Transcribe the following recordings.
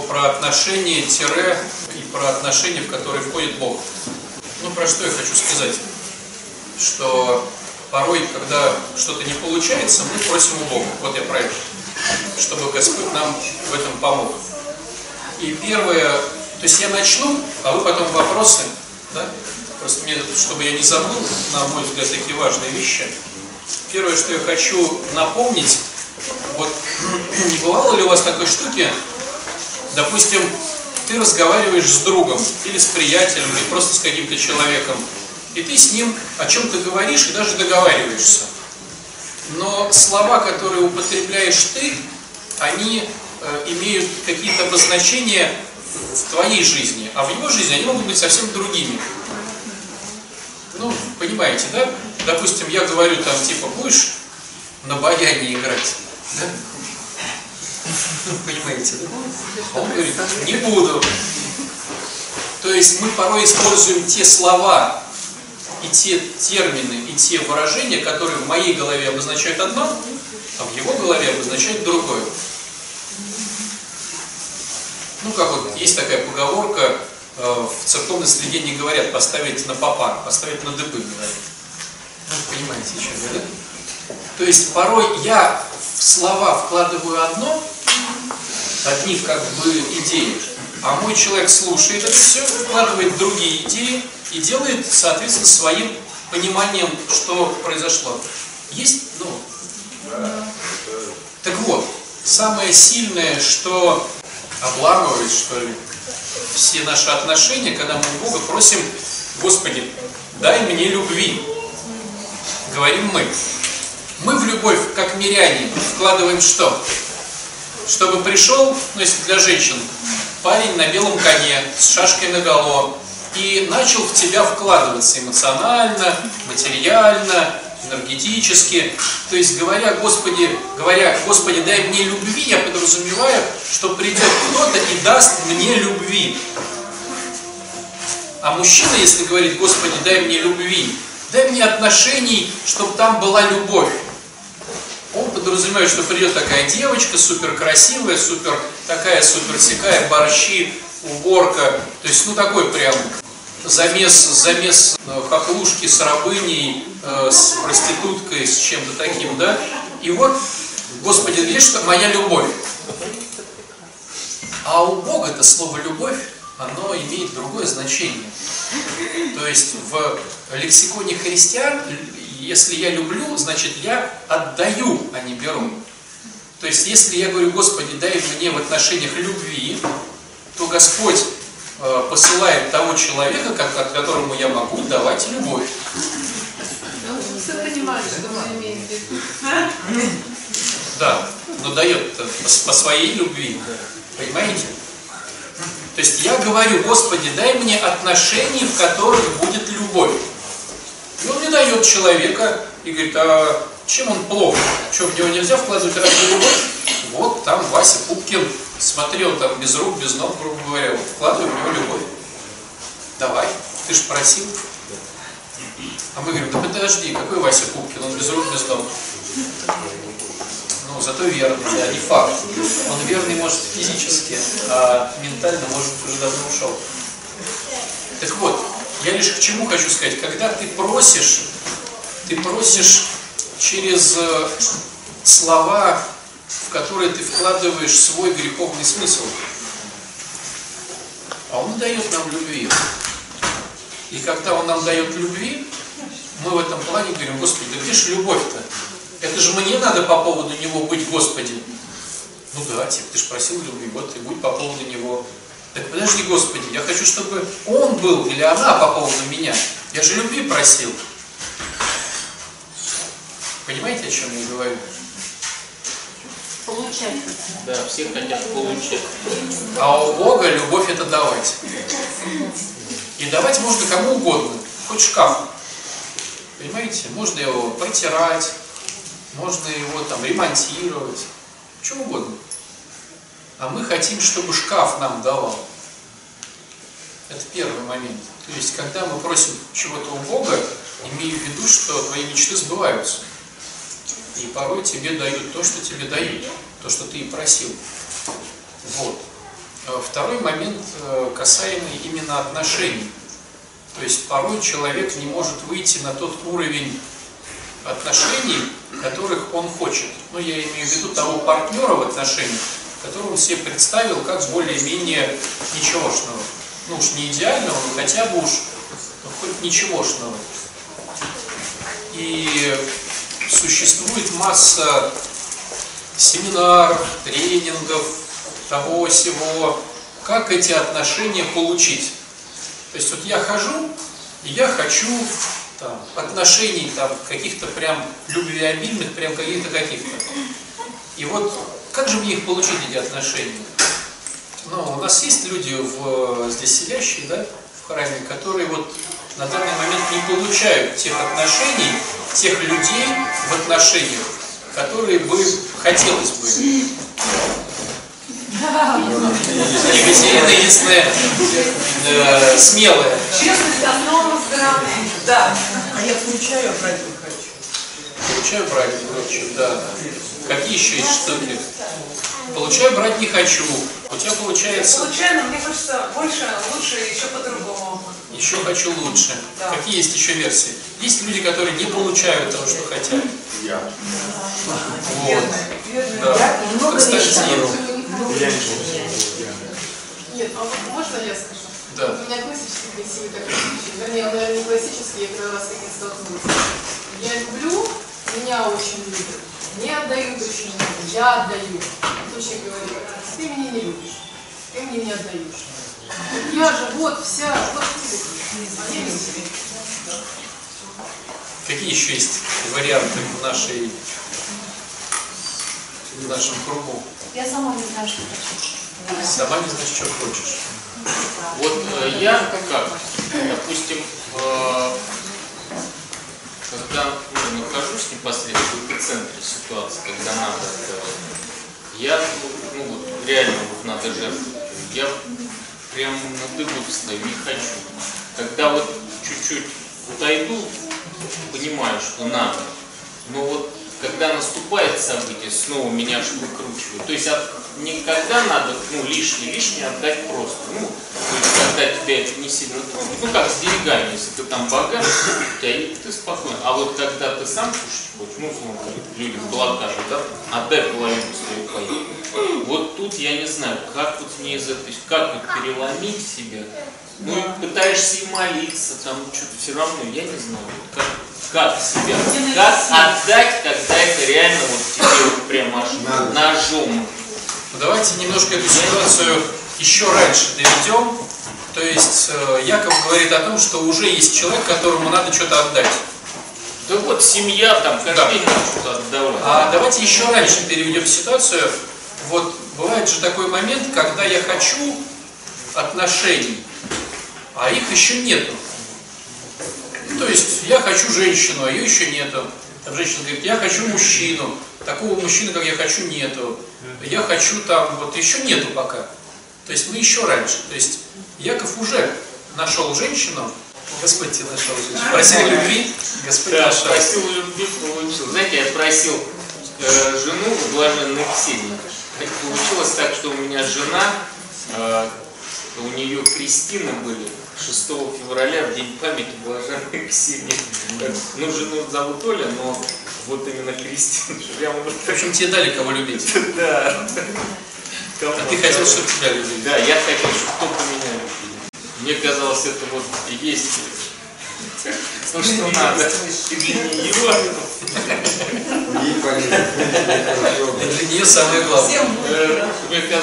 про отношения тире и про отношения, в которые входит Бог. Ну, про что я хочу сказать? Что порой, когда что-то не получается, мы просим у Бога. Вот я про это. Чтобы Господь нам в этом помог. И первое, то есть я начну, а вы потом вопросы, да? Просто мне, чтобы я не забыл, на мой взгляд, такие важные вещи. Первое, что я хочу напомнить, вот не бывало ли у вас такой штуки, допустим, ты разговариваешь с другом или с приятелем, или просто с каким-то человеком, и ты с ним о чем-то говоришь и даже договариваешься. Но слова, которые употребляешь ты, они э, имеют какие-то обозначения в твоей жизни, а в его жизни они могут быть совсем другими. Ну, понимаете, да? Допустим, я говорю там, типа, будешь на баяне играть? Да? Понимаете, да? Он говорит, не буду. То есть мы порой используем те слова и те термины, и те выражения, которые в моей голове обозначают одно, а в его голове обозначают другое. Ну, как вот, есть такая поговорка, э, в церковной среде не говорят поставить на попар, поставить на дыбы говорят. Ну, понимаете, что я говорю? То есть порой я в слова вкладываю одно, одни как бы идеи, а мой человек слушает это все, вкладывает другие идеи и делает, соответственно, своим пониманием, что произошло. Есть, ну, так вот, самое сильное, что обламывает, что ли, все наши отношения, когда мы у Бога просим, Господи, дай мне любви. Говорим мы. Мы в любовь, как миряне, вкладываем что? Чтобы пришел, ну если для женщин, парень на белом коне, с шашкой наголо, и начал в тебя вкладываться эмоционально, материально, энергетически. То есть, говоря, Господи, говоря, Господи, дай мне любви, я подразумеваю, что придет кто-то и даст мне любви. А мужчина, если говорит, Господи, дай мне любви, дай мне отношений, чтобы там была любовь. Он подразумевает, что придет такая девочка, супер красивая, супер такая, супер сякая, борщи, уборка. То есть, ну такой прям замес, замес э, хохлушки с рабыней, э, с проституткой, с чем-то таким, да? И вот, Господи, видишь, что моя любовь. А у Бога это слово «любовь», оно имеет другое значение. То есть в лексиконе христиан, если я люблю, значит я отдаю, а не беру. То есть если я говорю, Господи, дай мне в отношениях любви, то Господь Э, посылает того человека, как, от которому я могу давать любовь. Все что вы имеете Да, но дает по, по своей любви. Понимаете? То есть я говорю, Господи, дай мне отношения, в которых будет любовь. И он мне дает человека и говорит, а чем он плох? Что, в него нельзя вкладывать разве любовь? Вот там Вася Пупкин смотрел там без рук, без ног, грубо говоря, вот вкладывай в него любовь. Давай, ты же просил. А мы говорим, да подожди, какой Вася Пупкин, он без рук, без ног. Ну, зато верный, да, не факт. Он верный, может, физически, а ментально, может, уже давно ушел. Так вот, я лишь к чему хочу сказать, когда ты просишь, ты просишь через э, слова в которые ты вкладываешь свой греховный смысл. А Он дает нам любви. И когда Он нам дает любви, мы в этом плане говорим, Господи, да где же любовь-то? Это же мне надо по поводу Него быть Господи. Ну да, типа, ты же просил любви, вот и будь по поводу Него. Так подожди, Господи, я хочу, чтобы Он был или она по поводу меня. Я же любви просил. Понимаете, о чем я говорю? Получать. Да, все хотят получать. А у Бога любовь это давать. И давать можно кому угодно, хоть шкаф. Понимаете? Можно его протирать, можно его там ремонтировать, что угодно. А мы хотим, чтобы шкаф нам давал. Это первый момент. То есть, когда мы просим чего-то у Бога, имею в виду, что твои мечты сбываются. И порой тебе дают то, что тебе дают, то, что ты и просил. Вот. Э, Второй момент э, касаемый именно отношений. То есть порой человек не может выйти на тот уровень отношений, которых он хочет. Ну, я имею в виду того партнера в отношениях, которого он себе представил как более-менее ничегошного. Ну уж не идеального, но хотя бы уж ну, хоть ничегошного. И существует масса семинаров, тренингов, того всего, как эти отношения получить. То есть вот я хожу, и я хочу там, отношений там каких-то прям любвеобильных, прям каких-то каких-то. И вот как же мне их получить, эти отношения? Ну, у нас есть люди в, здесь сидящие, да, в храме, которые вот на данный момент не получают тех отношений, тех людей в отношениях, которые бы хотелось бы. Екатерина единственная э, смелая. Честность основа здравия. Да. А я получаю, а брать не хочу. Получаю брать не хочу, да. Какие еще есть штуки? Получаю брать не хочу. У тебя получается Случайно, мне кажется, больше, лучше еще по-другому. еще хочу лучше. Да. Какие есть еще версии? Есть люди, которые не получают того, что хотят. Вот. Бедные, бедные. Да. много Константин. Нет, а вот можно я скажу? Да. У меня классический красивый такой случай. Вернее, он, наверное, не классический, я первый раз с этим столкнулась. Я люблю, меня очень любят. Мне отдают очень много, я отдаю. Тут человек говорит, ты меня не любишь, ты мне не отдаешь. Я же вот вся, вот ты. А я не. Какие еще есть варианты в нашей в нашем кругу? Я сама не знаю, что хочу. Сама не знаешь, что хочешь. Вот э, я как, допустим, э, когда ну, нахожусь непосредственно в эпицентре ситуации, когда надо я, ну вот реально вот надо жертвовать, я прям на дыбу встаю, не хочу. Когда вот чуть-чуть отойду, понимаю, что надо, но вот когда наступает событие, снова меня аж выкручивают. То есть от, не надо, ну, лишнее, лишнее отдать просто. Ну, то есть когда тебя это не сильно тронет. Ну, как с деньгами, если ты там богат, у тебя и ты спокоен. А вот когда ты сам кушать хочешь, ну, условно, люди блокажут, да, отдай половину свою поеду. Вот тут я не знаю, как вот мне из этой, как вот переломить себя. Ну, и пытаешься и молиться, там что-то все равно, я не знаю, вот как, как себя, как отдать, когда это реально вот тебе вот прям аж ножом. Ну, давайте немножко эту ситуацию еще раньше доведем. То есть э, Яков говорит о том, что уже есть человек, которому надо что-то отдать. Да вот семья там, каждый Да. день надо что-то отдавать. А давайте еще раньше переведем ситуацию. Вот бывает же такой момент, когда я хочу отношений, а их еще нету. Ну, то есть я хочу женщину, а ее еще нету. Там женщина говорит, я хочу мужчину, такого мужчины, как я хочу, нету. Я хочу там, вот еще нету пока. То есть мы еще раньше. То есть Яков уже нашел женщину, Господь тебе нашел женщину. Просил любви, Господь Да, нашел. просил любви, получил. Знаете, я просил э, жену в блаженной Ксении. Так Получилось так, что у меня жена, э, у нее крестины были 6 февраля, в день памяти блаженной Ксении. Ну, жену зовут Оля, но вот именно вот В общем, тебе дали кого любить. Да. А ты хотел, чтобы тебя любили. Да, я хотел, чтобы кто-то меня любил. Мне казалось, это вот и есть то, что надо. И для нее. Для нее самое главное. Э,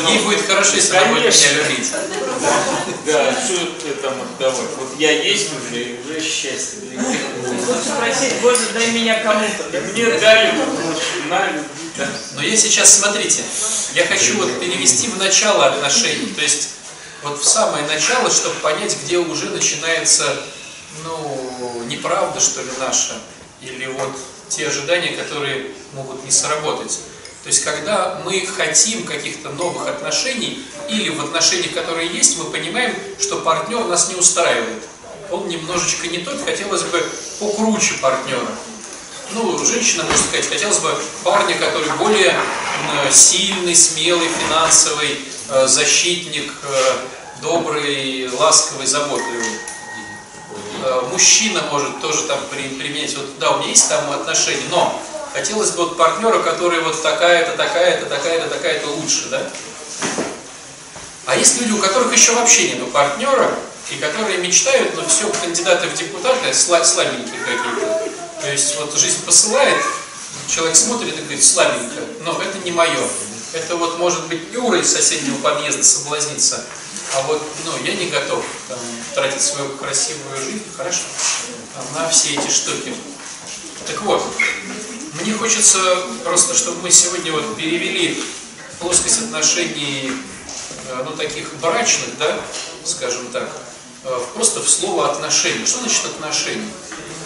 Ей будет хорошо, если она будет меня любить. Да, что это там отдавать? Вот я есть уже, и уже счастье. Лучше спросить, Боже, дай меня кому-то. Мне дали на. Но я сейчас, смотрите, я хочу вот перевести в начало отношений. То есть вот в самое начало, чтобы понять, где уже начинается, ну, неправда, что ли, наша. Или вот те ожидания, которые могут не сработать. То есть, когда мы хотим каких-то новых отношений, или в отношениях, которые есть, мы понимаем, что партнер нас не устраивает. Он немножечко не тот, хотелось бы покруче партнера. Ну, женщина может сказать, хотелось бы парня, который более сильный, смелый, финансовый, э, защитник, э, добрый, ласковый, заботливый. Э, Мужчина может тоже там при- применять, вот да, у меня есть там отношения, но хотелось бы вот партнера, который вот такая-то, такая-то, такая-то, такая-то лучше, да? А есть люди, у которых еще вообще нету партнера, и которые мечтают, но все, кандидаты в депутаты сла- слабенькие какие-то. То есть вот жизнь посылает, человек смотрит и говорит, слабенько, но это не мое. Это вот может быть Юра из соседнего подъезда соблазниться, а вот ну, я не готов там, тратить свою красивую жизнь, хорошо, на все эти штуки. Так вот, мне хочется просто, чтобы мы сегодня вот перевели плоскость отношений, э, ну, таких брачных, да, скажем так, э, просто в слово отношения. Что значит отношения?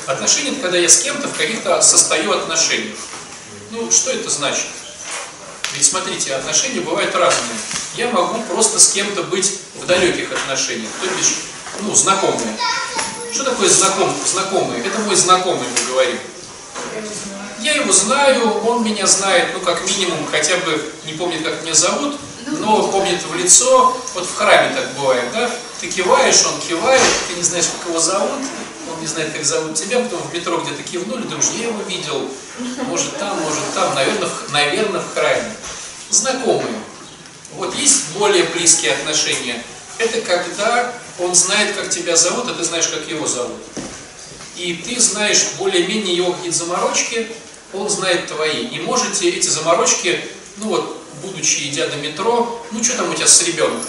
Отношения – это когда я с кем-то в каких-то состою отношениях. Ну, что это значит? Ведь смотрите, отношения бывают разные. Я могу просто с кем-то быть в далеких отношениях, то бишь, ну, знакомые. Что такое знаком, знакомые? Это мой знакомый, мы говорим. Я его знаю, он меня знает, ну, как минимум, хотя бы не помнит, как меня зовут, но помнит в лицо. Вот в храме так бывает, да? Ты киваешь, он кивает, ты не знаешь, как его зовут, он не знает, как зовут тебя, потом в метро где-то кивнули, думаешь, я его видел, может там, может там, наверное, в, наверное, в храме. Знакомые. Вот есть более близкие отношения. Это когда он знает, как тебя зовут, а ты знаешь, как его зовут. И ты знаешь более-менее его какие-то заморочки, он знает твои. И можете эти заморочки, ну вот, будучи идя до метро, ну что там у тебя с ребенком?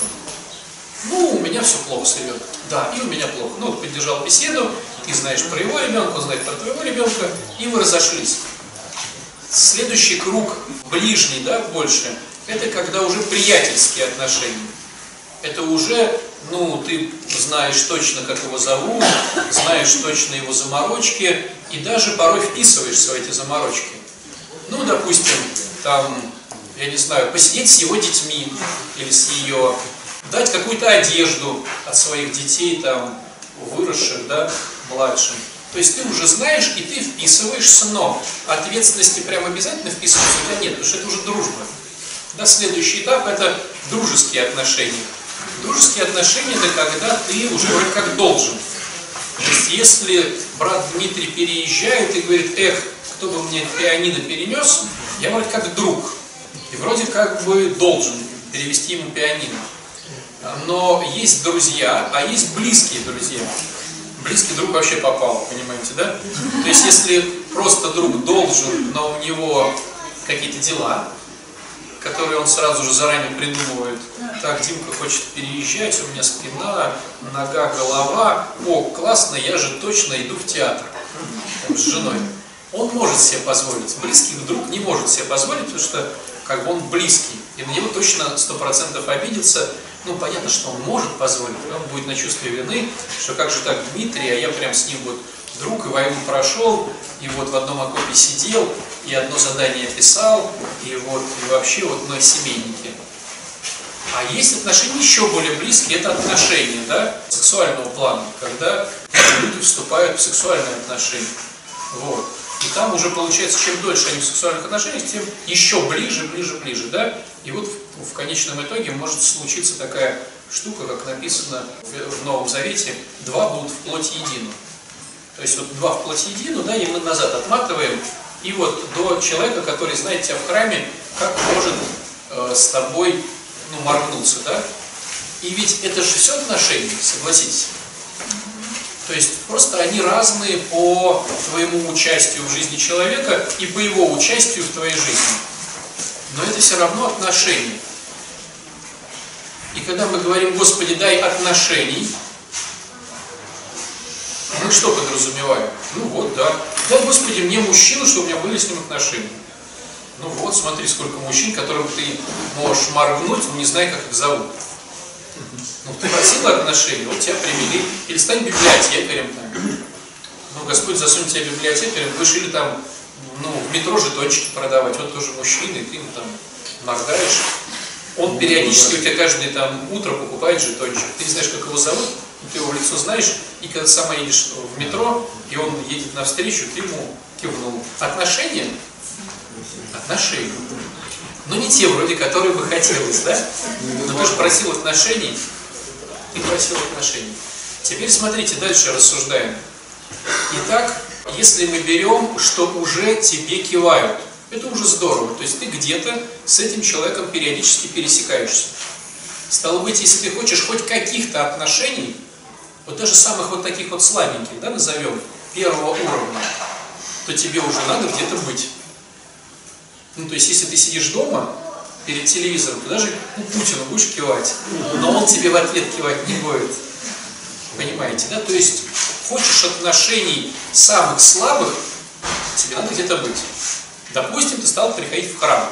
Ну, у меня все плохо с ребенком. Да, и у меня плохо. Ну, поддержал беседу, ты знаешь про его ребенка, он знает про твоего ребенка, и вы разошлись. Следующий круг, ближний, да, больше, это когда уже приятельские отношения. Это уже, ну, ты знаешь точно, как его зовут, знаешь точно его заморочки, и даже порой вписываешься в эти заморочки. Ну, допустим, там, я не знаю, посидеть с его детьми или с ее, дать какую-то одежду от своих детей, там, выросших, да, младшим. То есть ты уже знаешь, и ты вписываешься, но ответственности прям обязательно вписываться у тебя нет, потому что это уже дружба. Да, следующий этап – это дружеские отношения. Дружеские отношения – это когда ты уже вроде как должен. То есть если брат Дмитрий переезжает и говорит, эх, кто бы мне пианино перенес, я вроде как друг. И вроде как бы должен перевести ему пианино. Но есть друзья, а есть близкие друзья. Близкий друг вообще попал, понимаете, да? То есть если просто друг должен, но у него какие-то дела, которые он сразу же заранее придумывает. Так, Димка хочет переезжать, у меня спина, нога, голова. О, классно, я же точно иду в театр с женой. Он может себе позволить. Близкий друг не может себе позволить, потому что как бы он близкий. И на него точно сто процентов обидится. Ну, понятно, что он может позволить. Он будет на чувстве вины, что как же так Дмитрий, а я прям с ним вот друг и войну прошел, и вот в одном окопе сидел, и одно задание писал, и вот и вообще вот мы семейники. А есть отношения еще более близкие, это отношения, да, сексуального плана, когда люди вступают в сексуальные отношения. Вот. И там уже получается, чем дольше они в сексуальных отношениях, тем еще ближе, ближе, ближе, да. И вот в, конечном итоге может случиться такая штука, как написано в, в Новом Завете, два будут в плоти едину. То есть вот два в плоти едину, да, и мы назад отматываем, и вот до человека, который знает тебя в храме, как может э, с тобой, ну, моргнуться, да. И ведь это же все отношения, согласитесь. То есть просто они разные по твоему участию в жизни человека и по его участию в твоей жизни. Но это все равно отношения. И когда мы говорим, Господи, дай отношений, мы что подразумеваем? Ну вот, да. Дай, Господи, мне мужчину, чтобы у меня были с ним отношения. Ну вот, смотри, сколько мужчин, которым ты можешь моргнуть, но не зная, как их зовут. Ну, ты просила отношения, вот тебя привели. Или стань библиотекарем там. Ну, Господь засунет тебя библиотекарем, будешь или там, ну, в метро жетончики продавать, вот тоже мужчины, ты ему там моргаешь. Он периодически у тебя каждое там утро покупает жетончик. Ты не знаешь, как его зовут, ты его в лицо знаешь, и когда сама едешь в метро, и он едет навстречу, ты ему кивнул. Отношения? Отношения. но не те вроде, которые бы хотелось, да? Но ты же просил отношений, ты просил отношений. Теперь смотрите, дальше рассуждаем. Итак, если мы берем, что уже тебе кивают, это уже здорово. То есть ты где-то с этим человеком периодически пересекаешься. Стало быть, если ты хочешь хоть каких-то отношений, вот даже самых вот таких вот слабеньких, да, назовем, первого уровня, то тебе уже надо где-то быть. Ну, то есть, если ты сидишь дома перед телевизором, то даже ну, Путину будешь кивать, но он тебе в ответ кивать не будет. Понимаете, да? То есть, хочешь отношений самых слабых, тебе надо где-то быть. Допустим, ты стал приходить в храм,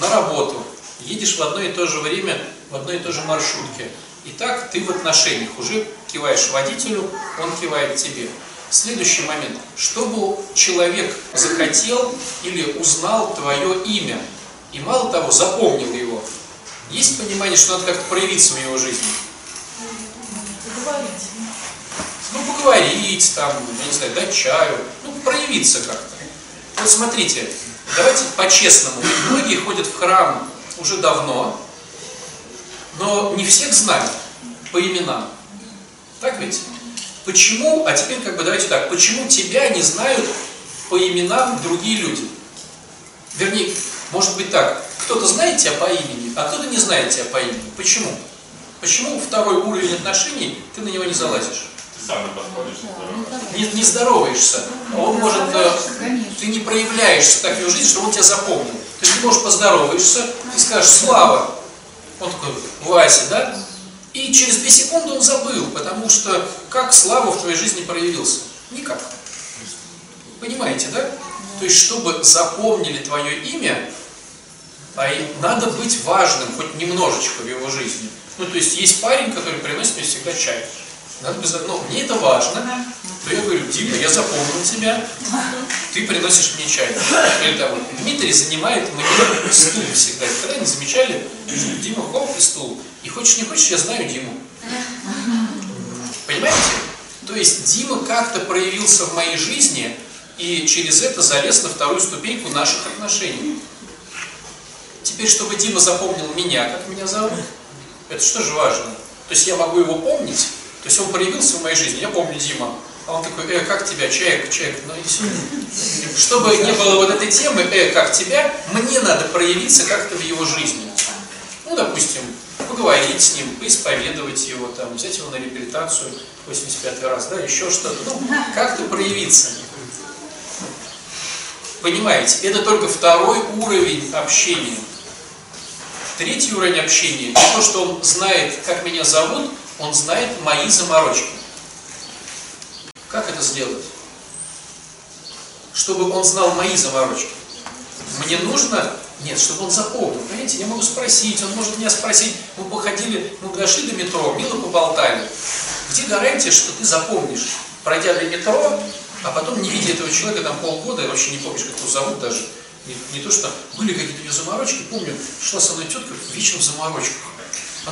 на работу, едешь в одно и то же время в одной и той же маршрутке. И так ты в отношениях уже киваешь водителю, он кивает тебе. Следующий момент. Чтобы человек захотел или узнал твое имя, и мало того, запомнил его, есть понимание, что надо как-то проявиться в его жизни? Поговорить. Ну, поговорить, там, я не знаю, дать чаю, ну, проявиться как-то. Вот смотрите, давайте по-честному. Многие ходят в храм уже давно, но не всех знают по именам. Так ведь? Почему, а теперь как бы давайте так, почему тебя не знают по именам другие люди? Вернее, может быть так, кто-то знает тебя по имени, а кто-то не знает тебя по имени. Почему? Почему второй уровень отношений, ты на него не залазишь? Сам не подходишь, не Не, не здороваешься. Он может, э, ты не проявляешься так в его жизни, что он тебя запомнил. То есть ты можешь поздороваешься и скажешь «Слава». Он такой «Вася», да? И через две секунды он забыл, потому что как Слава в твоей жизни проявился? Никак. Понимаете, да? То есть, чтобы запомнили твое имя, а и надо быть важным хоть немножечко в его жизни. Ну, то есть, есть парень, который приносит мне всегда чай. Надо без ну, мне это важно. То я говорю, Дима, я запомнил тебя, ты приносишь мне чай. Или там, Дмитрий занимает мне стул всегда. Когда не замечали, Дима, хоп, и стул. И хочешь не хочешь, я знаю Диму. Понимаете? То есть Дима как-то проявился в моей жизни и через это залез на вторую ступеньку наших отношений. Теперь, чтобы Дима запомнил меня, как меня зовут, это что же важно? То есть я могу его помнить, то есть он проявился в моей жизни, я помню Дима, а он такой, э, как тебя, чаек, чаек, ну сюда. Чтобы не было вот этой темы, э, как тебя, мне надо проявиться как-то в его жизни. Ну, допустим, поговорить с ним, поисповедовать его, там, взять его на реабилитацию 85 раз, да, еще что-то, ну, как-то проявиться. Понимаете, это только второй уровень общения. Третий уровень общения, то, что он знает, как меня зовут, он знает мои заморочки. Как это сделать? Чтобы он знал мои заморочки. Мне нужно, нет, чтобы он запомнил. Понимаете, я могу спросить, он может меня спросить, мы походили, мы дошли до метро, мило поболтали. Где гарантия, что ты запомнишь, пройдя до метро, а потом не видя этого человека там полгода, и вообще не помнишь, как его зовут даже. Не, не то, что были какие-то у нее заморочки, помню, шла со мной тетка в заморочках.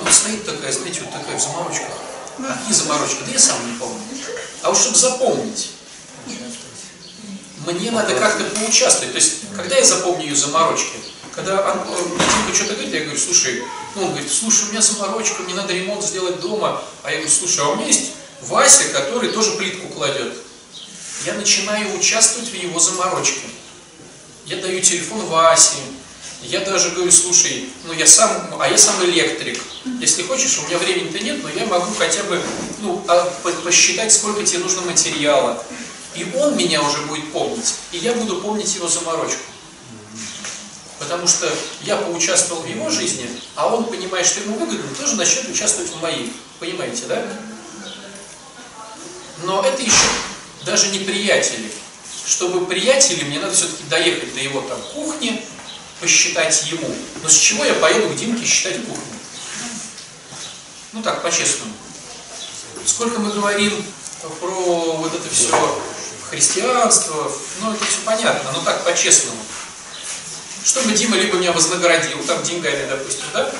Она стоит такая, знаете, вот такая в заморочках. А какие заморочки? Да я сам не помню. А вот чтобы запомнить, мне надо как-то поучаствовать. То есть, когда я запомню ее заморочки, когда мне Димка что-то говорит, я говорю, слушай, ну он говорит, слушай, у меня заморочка, мне надо ремонт сделать дома. А я говорю, слушай, а у меня есть Вася, который тоже плитку кладет. Я начинаю участвовать в его заморочке. Я даю телефон Васе. Я даже говорю, слушай, ну я сам, а я сам электрик. Если хочешь, у меня времени-то нет, но я могу хотя бы ну, а, посчитать, сколько тебе нужно материала. И он меня уже будет помнить, и я буду помнить его заморочку. Потому что я поучаствовал в его жизни, а он, понимая, что ему выгодно, тоже начнет участвовать в моей. Понимаете, да? Но это еще даже не приятели. Чтобы приятели, мне надо все-таки доехать до его там кухни, посчитать ему. Но с чего я поеду к Димке считать кухню? Ну так, по-честному. Сколько мы говорим про вот это все христианство, ну это все понятно, но так по-честному. Чтобы Дима либо меня вознаградил, там деньгами, допустим, да,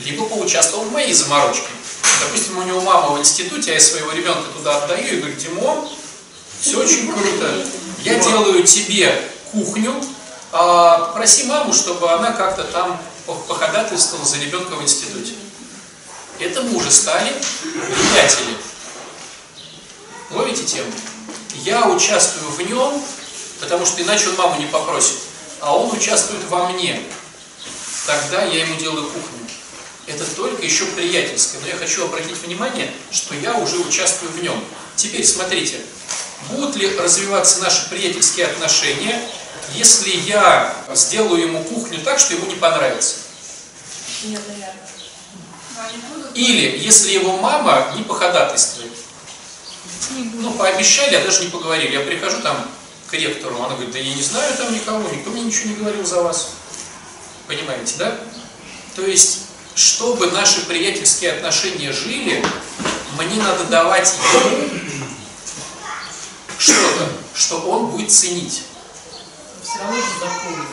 либо поучаствовал в моей заморочке. Допустим, у него мама в институте, а я своего ребенка туда отдаю и говорю, Димон, все очень круто. Я делаю тебе кухню, а попроси маму, чтобы она как-то там походатайствовала за ребенка в институте. Это мы уже стали приятели. Ловите тему? Я участвую в нем, потому что иначе он маму не попросит. А он участвует во мне. Тогда я ему делаю кухню. Это только еще приятельское. Но я хочу обратить внимание, что я уже участвую в нем. Теперь смотрите, будут ли развиваться наши приятельские отношения, если я сделаю ему кухню так, что ему не понравится? Нет, наверное. Или если его мама не походатайствует. Ну, пообещали, а даже не поговорили. Я прихожу там к ректору, она говорит, да я не знаю там никого, никто мне ничего не говорил за вас. Понимаете, да? То есть, чтобы наши приятельские отношения жили, мне надо давать ему что-то, что он будет ценить. Все равно же запомнит.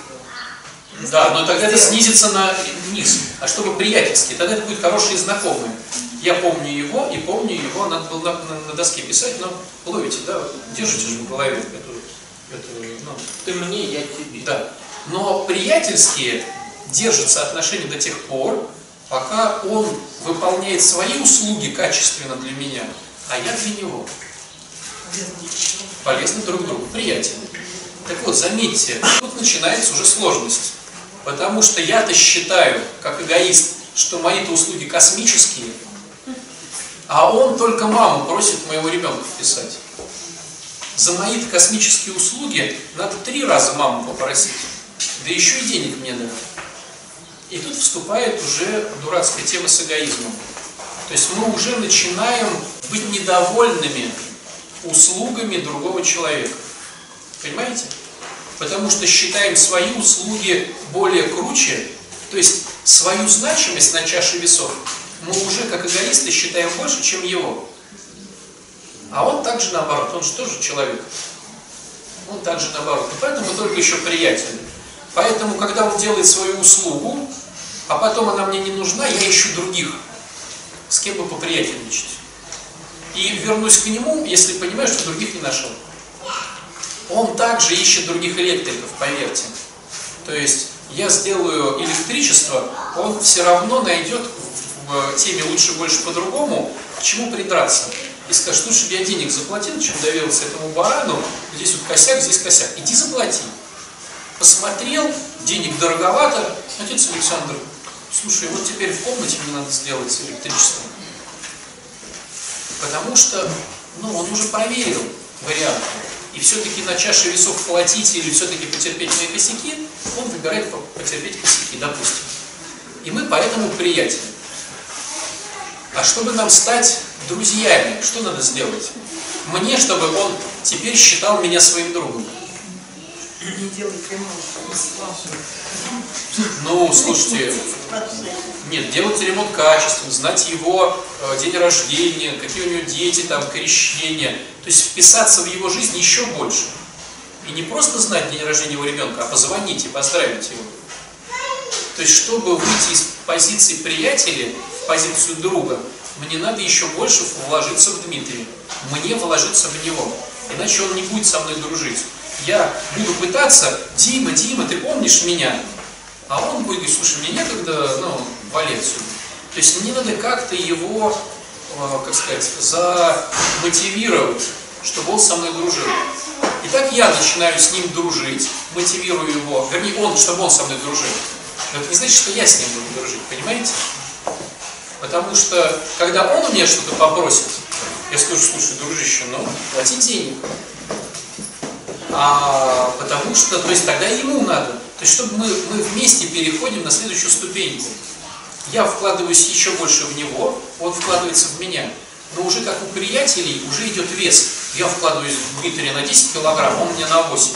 Да, но тогда это снизится на низ. А чтобы приятельский, тогда это будет хорошие знакомые. Я помню его и помню его, надо было на, на, на доске писать, но ловите, да, держите же в голове эту, эту ну, Ты мне, я тебе. да. Но приятельские держатся отношения до тех пор, пока он выполняет свои услуги качественно для меня, а я для него. Полезны друг другу, приятели. Так вот, заметьте, тут начинается уже сложность. Потому что я-то считаю, как эгоист, что мои-то услуги космические, а он только маму просит моего ребенка вписать. За мои-то космические услуги надо три раза маму попросить. Да еще и денег мне дать. И тут вступает уже дурацкая тема с эгоизмом. То есть мы уже начинаем быть недовольными услугами другого человека. Понимаете? Потому что считаем свои услуги более круче, то есть свою значимость на чаше весов мы уже как эгоисты считаем больше, чем его. А он также наоборот, он же тоже человек. Он также наоборот. И поэтому только еще приятели. Поэтому, когда он делает свою услугу, а потом она мне не нужна, я ищу других, с кем бы поприятельничать. И вернусь к нему, если понимаю, что других не нашел. Он также ищет других электриков, поверьте. То есть я сделаю электричество, он все равно найдет в теме лучше, больше, по-другому, чему придраться. И скажет, лучше бы я денег заплатил, чем доверился этому барану, здесь вот косяк, здесь косяк. Иди заплати. Посмотрел, денег дороговато, отец Александр, слушай, вот теперь в комнате мне надо сделать электричество. Потому что, ну, он уже проверил варианты. И все-таки на чаше весов платить или все-таки потерпеть мои косяки, он выбирает потерпеть косяки, допустим. И мы поэтому приятели. А чтобы нам стать друзьями, что надо сделать? Мне, чтобы он теперь считал меня своим другом. Не делать ремонт. Ну, слушайте, нет, делать ремонт качественно, знать его э, день рождения, какие у него дети, там, крещения. То есть вписаться в его жизнь еще больше. И не просто знать день рождения его ребенка, а позвонить и поздравить его. То есть, чтобы выйти из позиции приятеля в позицию друга, мне надо еще больше вложиться в Дмитрия. Мне вложиться в него. Иначе он не будет со мной дружить я буду пытаться, Дима, Дима, ты помнишь меня? А он будет говорить, слушай, мне некогда, ну, отсюда. То есть мне надо как-то его, э, как сказать, замотивировать, чтобы он со мной дружил. И так я начинаю с ним дружить, мотивирую его, вернее, он, чтобы он со мной дружил. Но это не значит, что я с ним буду дружить, понимаете? Потому что, когда он у меня что-то попросит, я скажу, слушай, дружище, ну, плати денег а, потому что, то есть тогда ему надо. То есть чтобы мы, мы вместе переходим на следующую ступеньку. Я вкладываюсь еще больше в него, он вкладывается в меня. Но уже как у приятелей уже идет вес. Я вкладываюсь в Дмитрия на 10 килограмм, он мне на 8.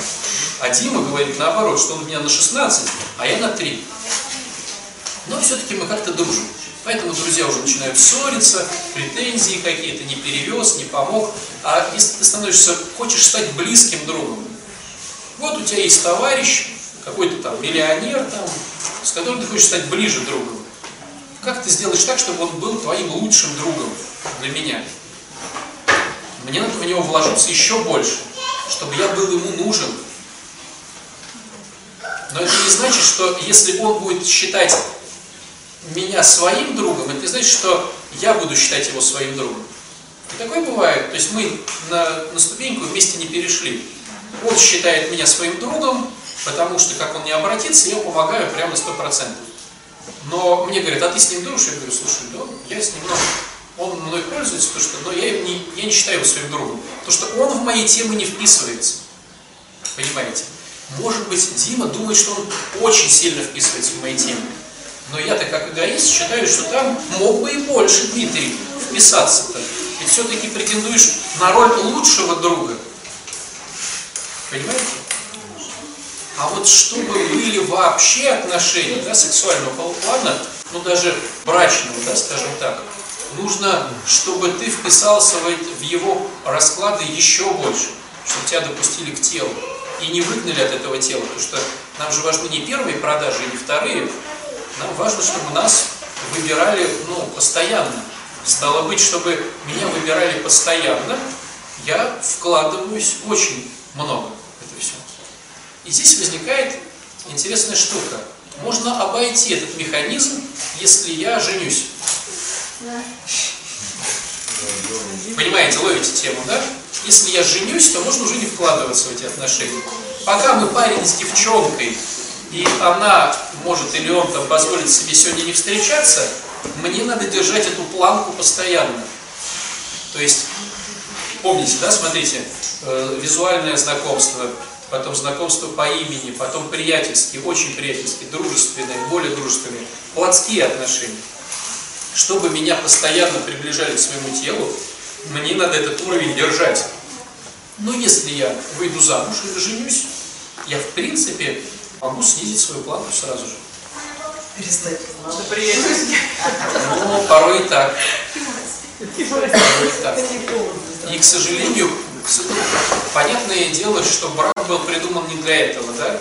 А Дима говорит наоборот, что он у меня на 16, а я на 3. Но все-таки мы как-то дружим. Поэтому друзья уже начинают ссориться, претензии какие-то, не перевез, не помог. А если ты становишься, хочешь стать близким другом, вот у тебя есть товарищ, какой-то там миллионер, там, с которым ты хочешь стать ближе другом. Как ты сделаешь так, чтобы он был твоим лучшим другом для меня? Мне надо в него вложиться еще больше, чтобы я был ему нужен. Но это не значит, что если он будет считать меня своим другом, это не значит, что я буду считать его своим другом. И такое бывает. То есть мы на, на ступеньку вместе не перешли. Он считает меня своим другом, потому что, как он не обратится, я помогаю прямо на 100%. Но мне говорят, а ты с ним дружишь? Я говорю, слушай, да, я с ним, но он мной пользуется, потому что, но я, не, я не считаю его своим другом. Потому что он в мои темы не вписывается. Понимаете? Может быть, Дима думает, что он очень сильно вписывается в мои темы. Но я-то как эгоист считаю, что там мог бы и больше, Дмитрий, вписаться-то. Ведь все-таки претендуешь на роль лучшего друга. Понимаете? А вот чтобы были вообще отношения, да, сексуального плана, ну даже брачного, да, скажем так, нужно, чтобы ты вписался в его расклады еще больше, чтобы тебя допустили к телу и не выгнали от этого тела, потому что нам же важны не первые продажи, не вторые, нам важно, чтобы нас выбирали ну, постоянно. Стало быть, чтобы меня выбирали постоянно, я вкладываюсь очень много в это все. И здесь возникает интересная штука. Можно обойти этот механизм, если я женюсь. Понимаете, ловите тему, да? Если я женюсь, то можно уже не вкладываться в эти отношения. Пока мы парень с девчонкой, и она может или он там позволит себе сегодня не встречаться, мне надо держать эту планку постоянно. То есть, помните, да, смотрите, э, визуальное знакомство, потом знакомство по имени, потом приятельские, очень приятельские, дружественные, более дружественные, плотские отношения. Чтобы меня постоянно приближали к своему телу, мне надо этот уровень держать. Но если я выйду замуж или женюсь, я в принципе могу снизить свою планку сразу же. Перестать. Надо приехать. Ну, порой и так. Порой и так. И, к сожалению, понятное дело, что брак был придуман не для этого, да?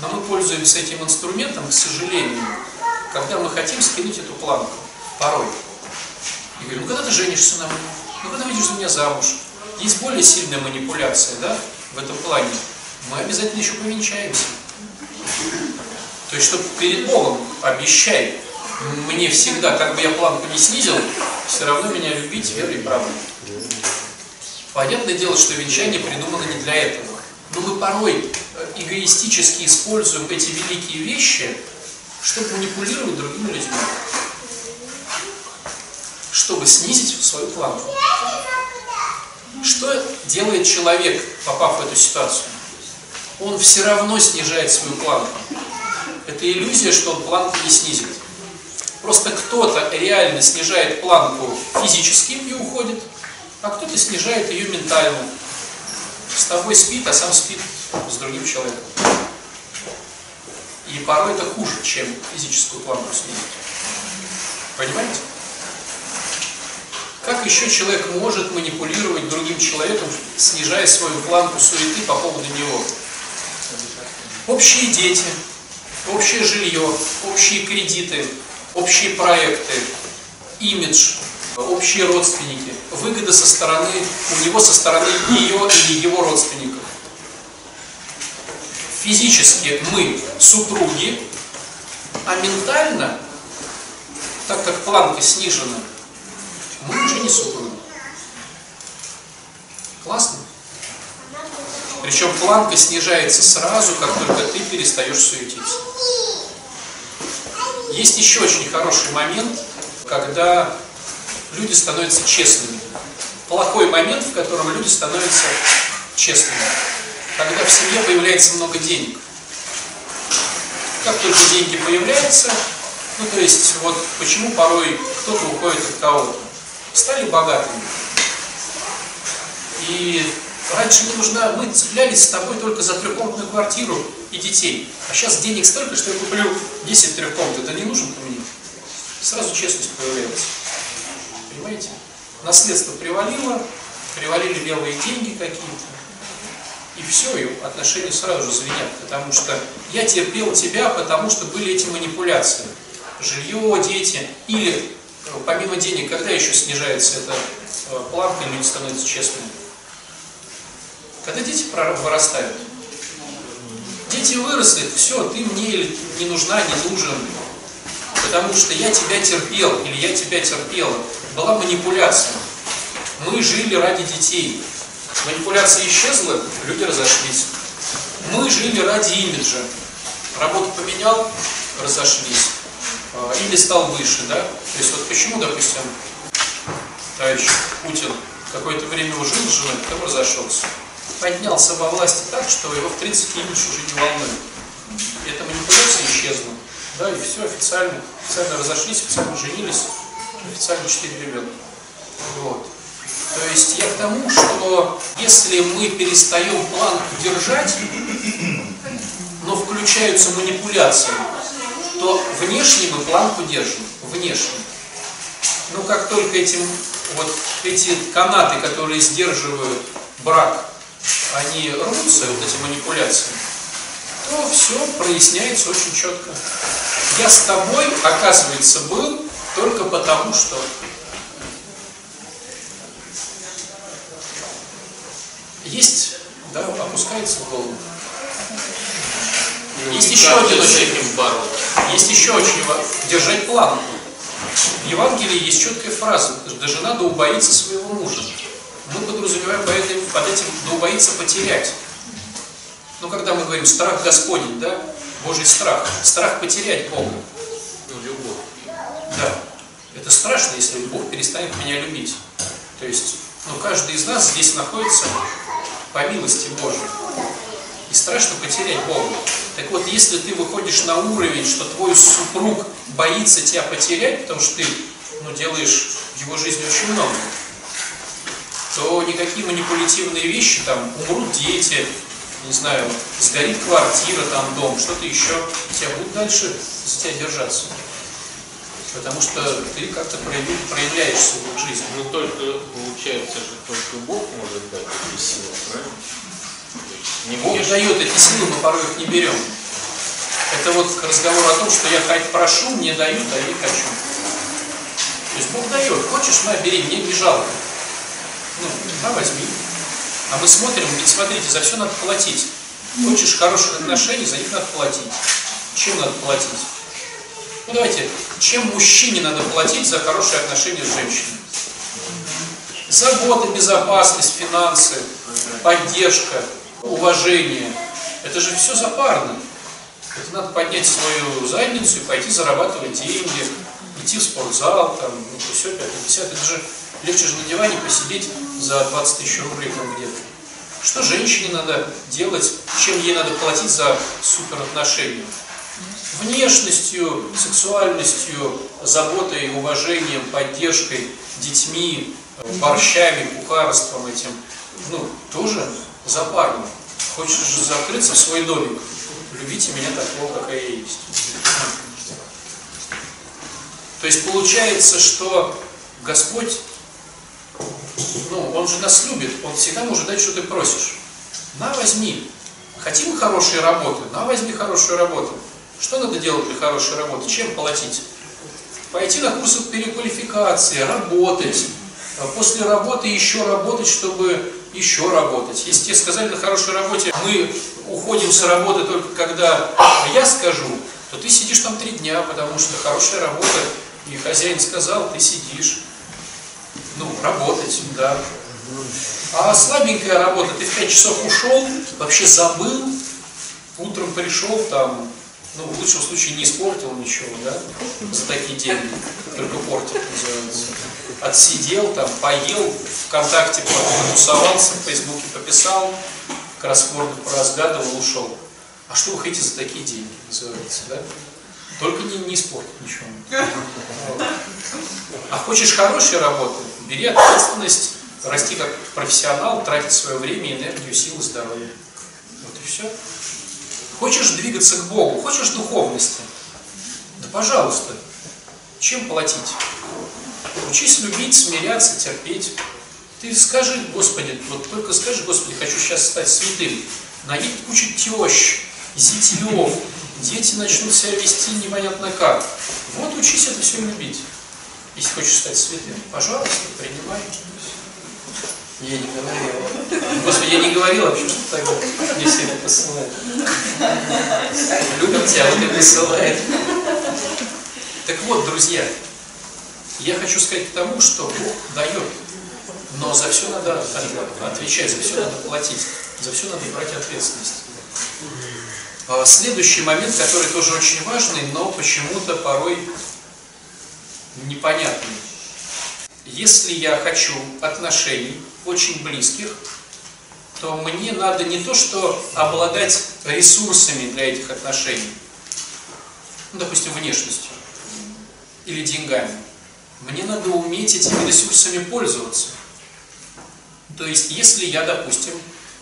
Но мы пользуемся этим инструментом, к сожалению, когда мы хотим скинуть эту планку. Порой. И говорю, ну когда ты женишься на мне? Ну когда выйдешь за меня замуж? Есть более сильная манипуляция, да, в этом плане. Мы обязательно еще повенчаемся. То есть, чтобы перед Богом обещай мне всегда, как бы я планку не снизил, все равно меня любить верой и правдой. Понятное дело, что венчание придумано не для этого. Но мы порой э, эгоистически используем эти великие вещи, чтобы манипулировать другими людьми. Чтобы снизить свою планку. Что делает человек, попав в эту ситуацию? Он все равно снижает свою планку. Это иллюзия, что он планку не снизит. Просто кто-то реально снижает планку физически и уходит, а кто-то снижает ее ментально. С тобой спит, а сам спит с другим человеком. И порой это хуже, чем физическую планку снизить. Понимаете? Как еще человек может манипулировать другим человеком, снижая свою планку суеты по поводу него? Общие дети, общее жилье, общие кредиты, общие проекты, имидж, общие родственники, выгода со стороны, у него со стороны ее или его родственников. Физически мы супруги, а ментально, так как планка снижена, мы уже не супруги. Классно? Причем планка снижается сразу, как только ты перестаешь суетиться. Есть еще очень хороший момент, когда люди становятся честными. Плохой момент, в котором люди становятся честными. Когда в семье появляется много денег. Как только деньги появляются, ну то есть вот почему порой кто-то уходит от кого-то. Стали богатыми. И Раньше мне нужна, мы цеплялись с тобой только за трехкомнатную квартиру и детей. А сейчас денег столько, что я куплю 10 трехкомнат. Это не нужен мне. Сразу честность появляется. Понимаете? Наследство привалило, привалили белые деньги какие-то. И все, и отношения сразу же звенят. Потому что я терпел тебя, потому что были эти манипуляции. Жилье, дети. Или э, помимо денег, когда еще снижается эта э, планка, люди становятся честными? Когда дети вырастают. Дети выросли, все, ты мне не нужна, не нужен, потому что я тебя терпел или я тебя терпела. Была манипуляция. Мы жили ради детей. Манипуляция исчезла, люди разошлись. Мы жили ради имиджа. Работу поменял, разошлись. А, или стал выше, да? То есть вот почему, допустим, товарищ Путин какое-то время жил с женой, потом разошелся. Поднялся во власти так, что его в 30 имидж уже не волнует. И эта манипуляция исчезла. Да, и все официально, официально разошлись, официально женились, официально 4 ребенка. Вот. То есть я к тому, что если мы перестаем планку держать, но включаются манипуляции, то внешне мы планку держим, внешне. Но как только этим, вот эти канаты, которые сдерживают брак, они рвутся, вот эти манипуляции, то все проясняется очень четко. Я с тобой, оказывается, был только потому, что есть, да, опускается в голову. Ну, Есть еще один очень- бороться? Есть еще очень важно держать планку. В Евангелии есть четкая фраза, да жена да убоится своего мужа. Мы подразумеваем под этим, под этим да убоится потерять. Ну, когда мы говорим страх Господень, да, Божий страх, страх потерять Бога. Ну, любовь. Да, это страшно, если Бог перестанет меня любить. То есть, ну, каждый из нас здесь находится по милости Божьей. И страшно потерять Бога. Так вот, если ты выходишь на уровень, что твой супруг боится тебя потерять, потому что ты ну, делаешь в его жизни очень много, то никакие манипулятивные вещи, там, умрут дети, не знаю, сгорит квартира, там, дом, что-то еще, тебя будут дальше за тебя держаться. Потому что ты как-то проявляешься в их жизни. Ну, только, получается же, только Бог может дать эти силы, правильно? Не Бог дает эти силы, мы порой их не берем. Это вот разговор о том, что я хоть прошу, мне дают, а я не хочу. То есть Бог дает. Хочешь, на, бери, мне не жалко. Ну, на, возьми. А мы смотрим, ведь смотрите, за все надо платить. Хочешь хороших отношений, за них надо платить. Чем надо платить? Ну давайте, чем мужчине надо платить за хорошие отношения с женщиной? Забота, безопасность, финансы, поддержка, уважение. Это же все запарно. Это надо поднять свою задницу и пойти зарабатывать деньги, идти в спортзал, там, ну, все, 50. Это же легче же на диване посидеть за 20 тысяч рублей там где-то. Что женщине надо делать, чем ей надо платить за супер отношения? Внешностью, сексуальностью, заботой, уважением, поддержкой, детьми, борщами, кухарством этим. Ну, тоже запарно. Хочешь же закрыться в свой домик. Любите меня такого, какая я есть. То есть получается, что Господь, ну, Он же нас любит, Он всегда может дать, что ты просишь. На, возьми. Хотим хорошие работы? На, возьми хорошую работу. Что надо делать для хорошей работы? Чем платить? Пойти на курсы переквалификации, работать. А После работы еще работать, чтобы еще работать. Если тебе сказали на хорошей работе, мы уходим с работы только когда я скажу, то ты сидишь там три дня, потому что хорошая работа, и хозяин сказал, ты сидишь. Ну, работать, да. А слабенькая работа, ты в 5 часов ушел, вообще забыл, утром пришел там, ну, в лучшем случае не испортил ничего, да, за такие деньги, только портил, называется. Отсидел там, поел, ВКонтакте потусовался, в Фейсбуке пописал, кроссворды поразгадывал, ушел. А что вы хотите за такие деньги, называется, да? Только не, не испортить ничего. А хочешь хорошей работы, бери ответственность, расти как профессионал, тратить свое время, энергию, силы, здоровье. Вот и все. Хочешь двигаться к Богу, хочешь духовности, да пожалуйста, чем платить? Учись любить, смиряться, терпеть. Ты скажи, Господи, вот только скажи, Господи, хочу сейчас стать святым. Наедет куча тещ, зятьев, дети начнут себя вести непонятно как. Вот учись это все любить. Если хочешь стать святым, пожалуйста, принимай. Я не говорил. Господи, я не говорил вообще, что так мне все это посылают. Любят тебя, вот и присылает. Так вот, друзья, я хочу сказать к тому, что Бог дает, но за все надо отвечать, за все надо платить, за все надо брать ответственность. А, следующий момент, который тоже очень важный, но почему-то порой непонятный. Если я хочу отношений очень близких, то мне надо не то, что обладать ресурсами для этих отношений, ну, допустим, внешностью или деньгами. Мне надо уметь этими ресурсами пользоваться. То есть, если я, допустим,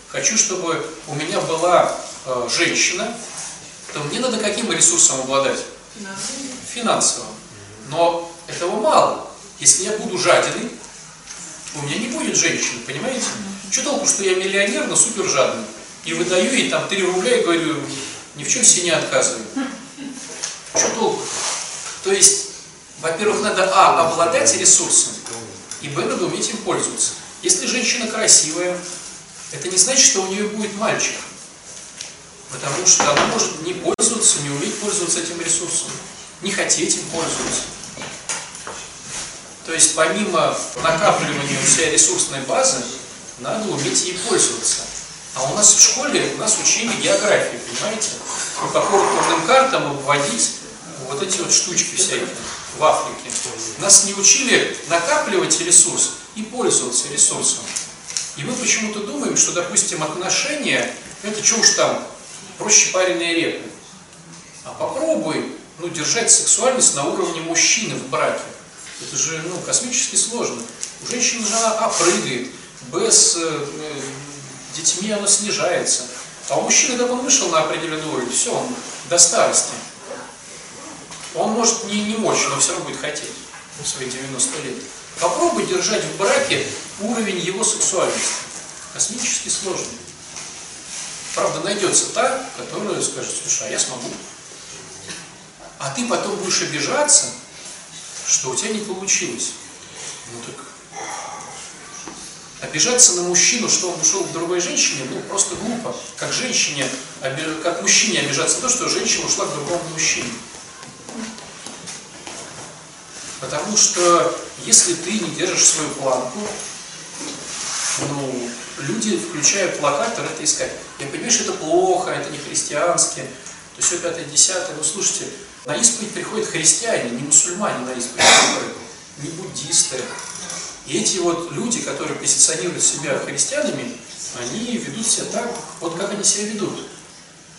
хочу, чтобы у меня была э, женщина, то мне надо каким ресурсом обладать? Финансовым. Но этого мало. Если я буду жадиной, у меня не будет женщины, понимаете? Что толку, что я миллионер, но супер жадный. И выдаю ей там 3 рубля и говорю, ни в чем себе не отказываю. Что толку? То есть, во-первых, надо, а, обладать ресурсом, и, б, надо уметь им пользоваться. Если женщина красивая, это не значит, что у нее будет мальчик. Потому что она может не пользоваться, не уметь пользоваться этим ресурсом, не хотеть им пользоваться. То есть помимо накапливания у себя ресурсной базы, надо уметь ей пользоваться. А у нас в школе у нас учили географию, понимаете? И по культурным картам обводить вот эти вот штучки всякие в Африке. Нас не учили накапливать ресурс и пользоваться ресурсом. И мы почему-то думаем, что, допустим, отношения, это что уж там, проще пареной репы. А попробуй ну, держать сексуальность на уровне мужчины в браке. Это же ну, космически сложно. У женщины же она А прыгает, Б с э, детьми она снижается. А у мужчины, когда он вышел на определенный уровень, все, он до старости. Он может не, не мочь, но все равно будет хотеть в свои 90 лет. Попробуй держать в браке уровень его сексуальности. Космически сложно. Правда, найдется та, которая скажет, слушай, а я смогу. А ты потом будешь обижаться, что у тебя не получилось. Ну так, обижаться на мужчину, что он ушел к другой женщине, ну просто глупо. Как женщине, как мужчине обижаться на то, что женщина ушла к другому мужчине. Потому что если ты не держишь свою планку, ну, люди, включая плакатор, это искать. Я понимаю, что это плохо, это не христиански, то все пятое, десятое. Но слушайте, на исповедь приходят христиане, не мусульмане на исповедь приходят, не буддисты. И эти вот люди, которые позиционируют себя христианами, они ведут себя так, вот как они себя ведут.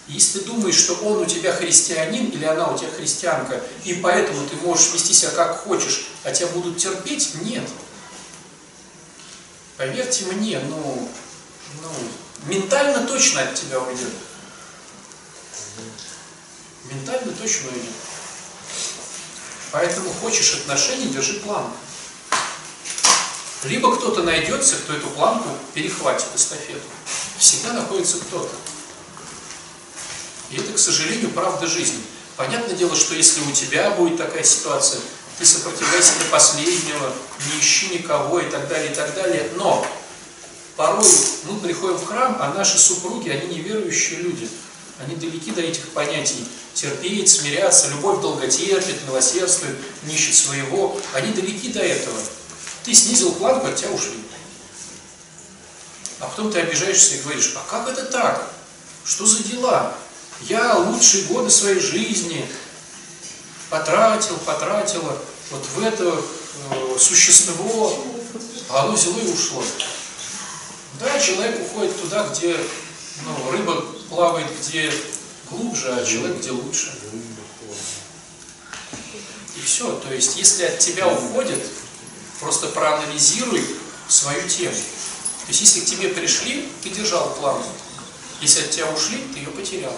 Если ты думаешь, что он у тебя христианин или она у тебя христианка, и поэтому ты можешь вести себя как хочешь, а тебя будут терпеть, нет. Поверьте мне, ну, ну ментально точно от тебя уйдет. Ментально точно уйдет. Поэтому хочешь отношений, держи планку. Либо кто-то найдется, кто эту планку перехватит эстафету. Всегда находится кто-то. И это, к сожалению, правда жизни. Понятное дело, что если у тебя будет такая ситуация, ты сопротивляйся до последнего, не ищи никого и так далее, и так далее. Но порой мы приходим в храм, а наши супруги, они неверующие люди. Они далеки до этих понятий. Терпеть, смиряться, любовь долго терпит, милосердствует, не ищет своего. Они далеки до этого. Ты снизил планку, от тебя ушли. А потом ты обижаешься и говоришь, а как это так? Что за дела? Я лучшие годы своей жизни потратил, потратила вот в это э, существо, а оно взяло и ушло. Да, человек уходит туда, где ну, рыба плавает где глубже, а человек где лучше. И все. То есть, если от тебя уходит, просто проанализируй свою тему. То есть, если к тебе пришли, ты держал планку. Если от тебя ушли, ты ее потерял.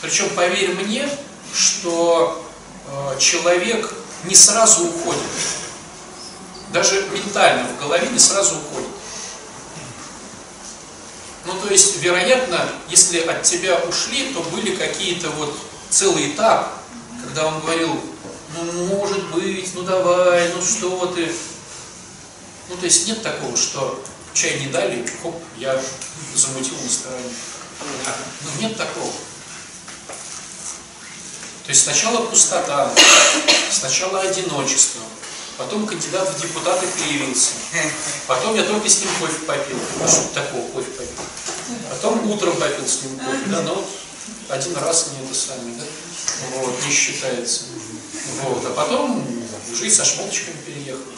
Причем, поверь мне, что э, человек не сразу уходит. Даже ментально в голове не сразу уходит. Ну, то есть, вероятно, если от тебя ушли, то были какие-то вот целый этап, когда он говорил, ну, может быть, ну давай, ну что ты. Ну, то есть, нет такого, что чай не дали, хоп, я замутил на стороне. Ну, нет такого. То есть сначала пустота, сначала одиночество, потом кандидат в депутаты появился, потом я только с ним кофе попил, а что такого кофе попил, потом утром попил с ним кофе, да, но один раз не это самое, да, вот, не считается. Вот, а потом жизнь со шмоточками переехала.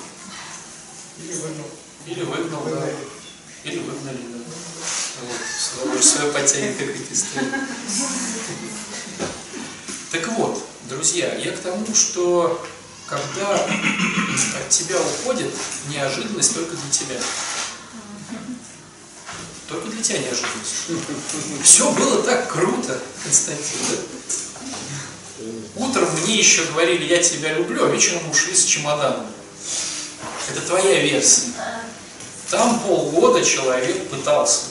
Или выгнал. Или выгнал, да. Или выгнали, да. Вот, с удовольствием потянет какая-то история. Так вот, друзья, я к тому, что когда от тебя уходит неожиданность только для тебя. Только для тебя неожиданность. Все было так круто, Константин. Утром мне еще говорили, я тебя люблю, а вечером ушли с чемоданом. Это твоя версия. Там полгода человек пытался.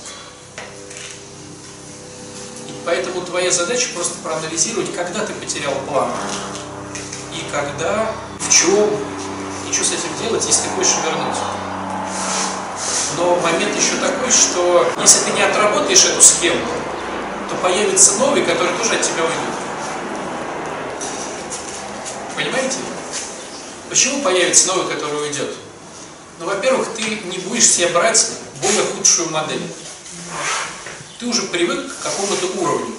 И поэтому твоя задача просто проанализировать, когда ты потерял план. И когда, в чем, и что с этим делать, если ты хочешь вернуть. Но момент еще такой, что если ты не отработаешь эту схему, то появится новый, который тоже от тебя уйдет. Понимаете? Почему появится новый, который уйдет? Ну, во-первых, ты не будешь себе брать более худшую модель. Ты уже привык к какому-то уровню.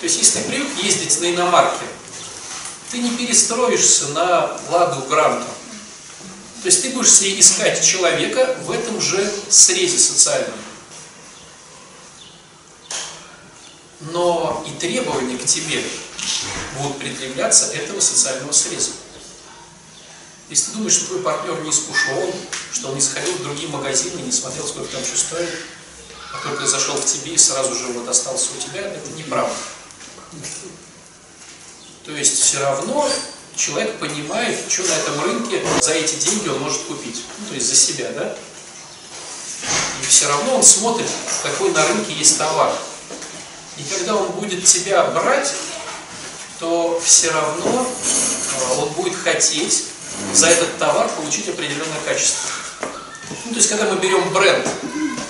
То есть, если ты привык ездить на иномарке, ты не перестроишься на Ладу Гранту. То есть, ты будешь себе искать человека в этом же срезе социальном. Но и требования к тебе будут предъявляться этого социального среза. Если ты думаешь, что твой партнер не искушен, что он не сходил в другие магазины, не смотрел, сколько там что стоит, а только зашел в тебе и сразу же вот остался у тебя, это неправда. То есть все равно человек понимает, что на этом рынке за эти деньги он может купить. Ну, то есть за себя, да? И все равно он смотрит, какой на рынке есть товар. И когда он будет тебя брать, то все равно э, он будет хотеть за этот товар получить определенное качество. Ну, то есть, когда мы берем бренд,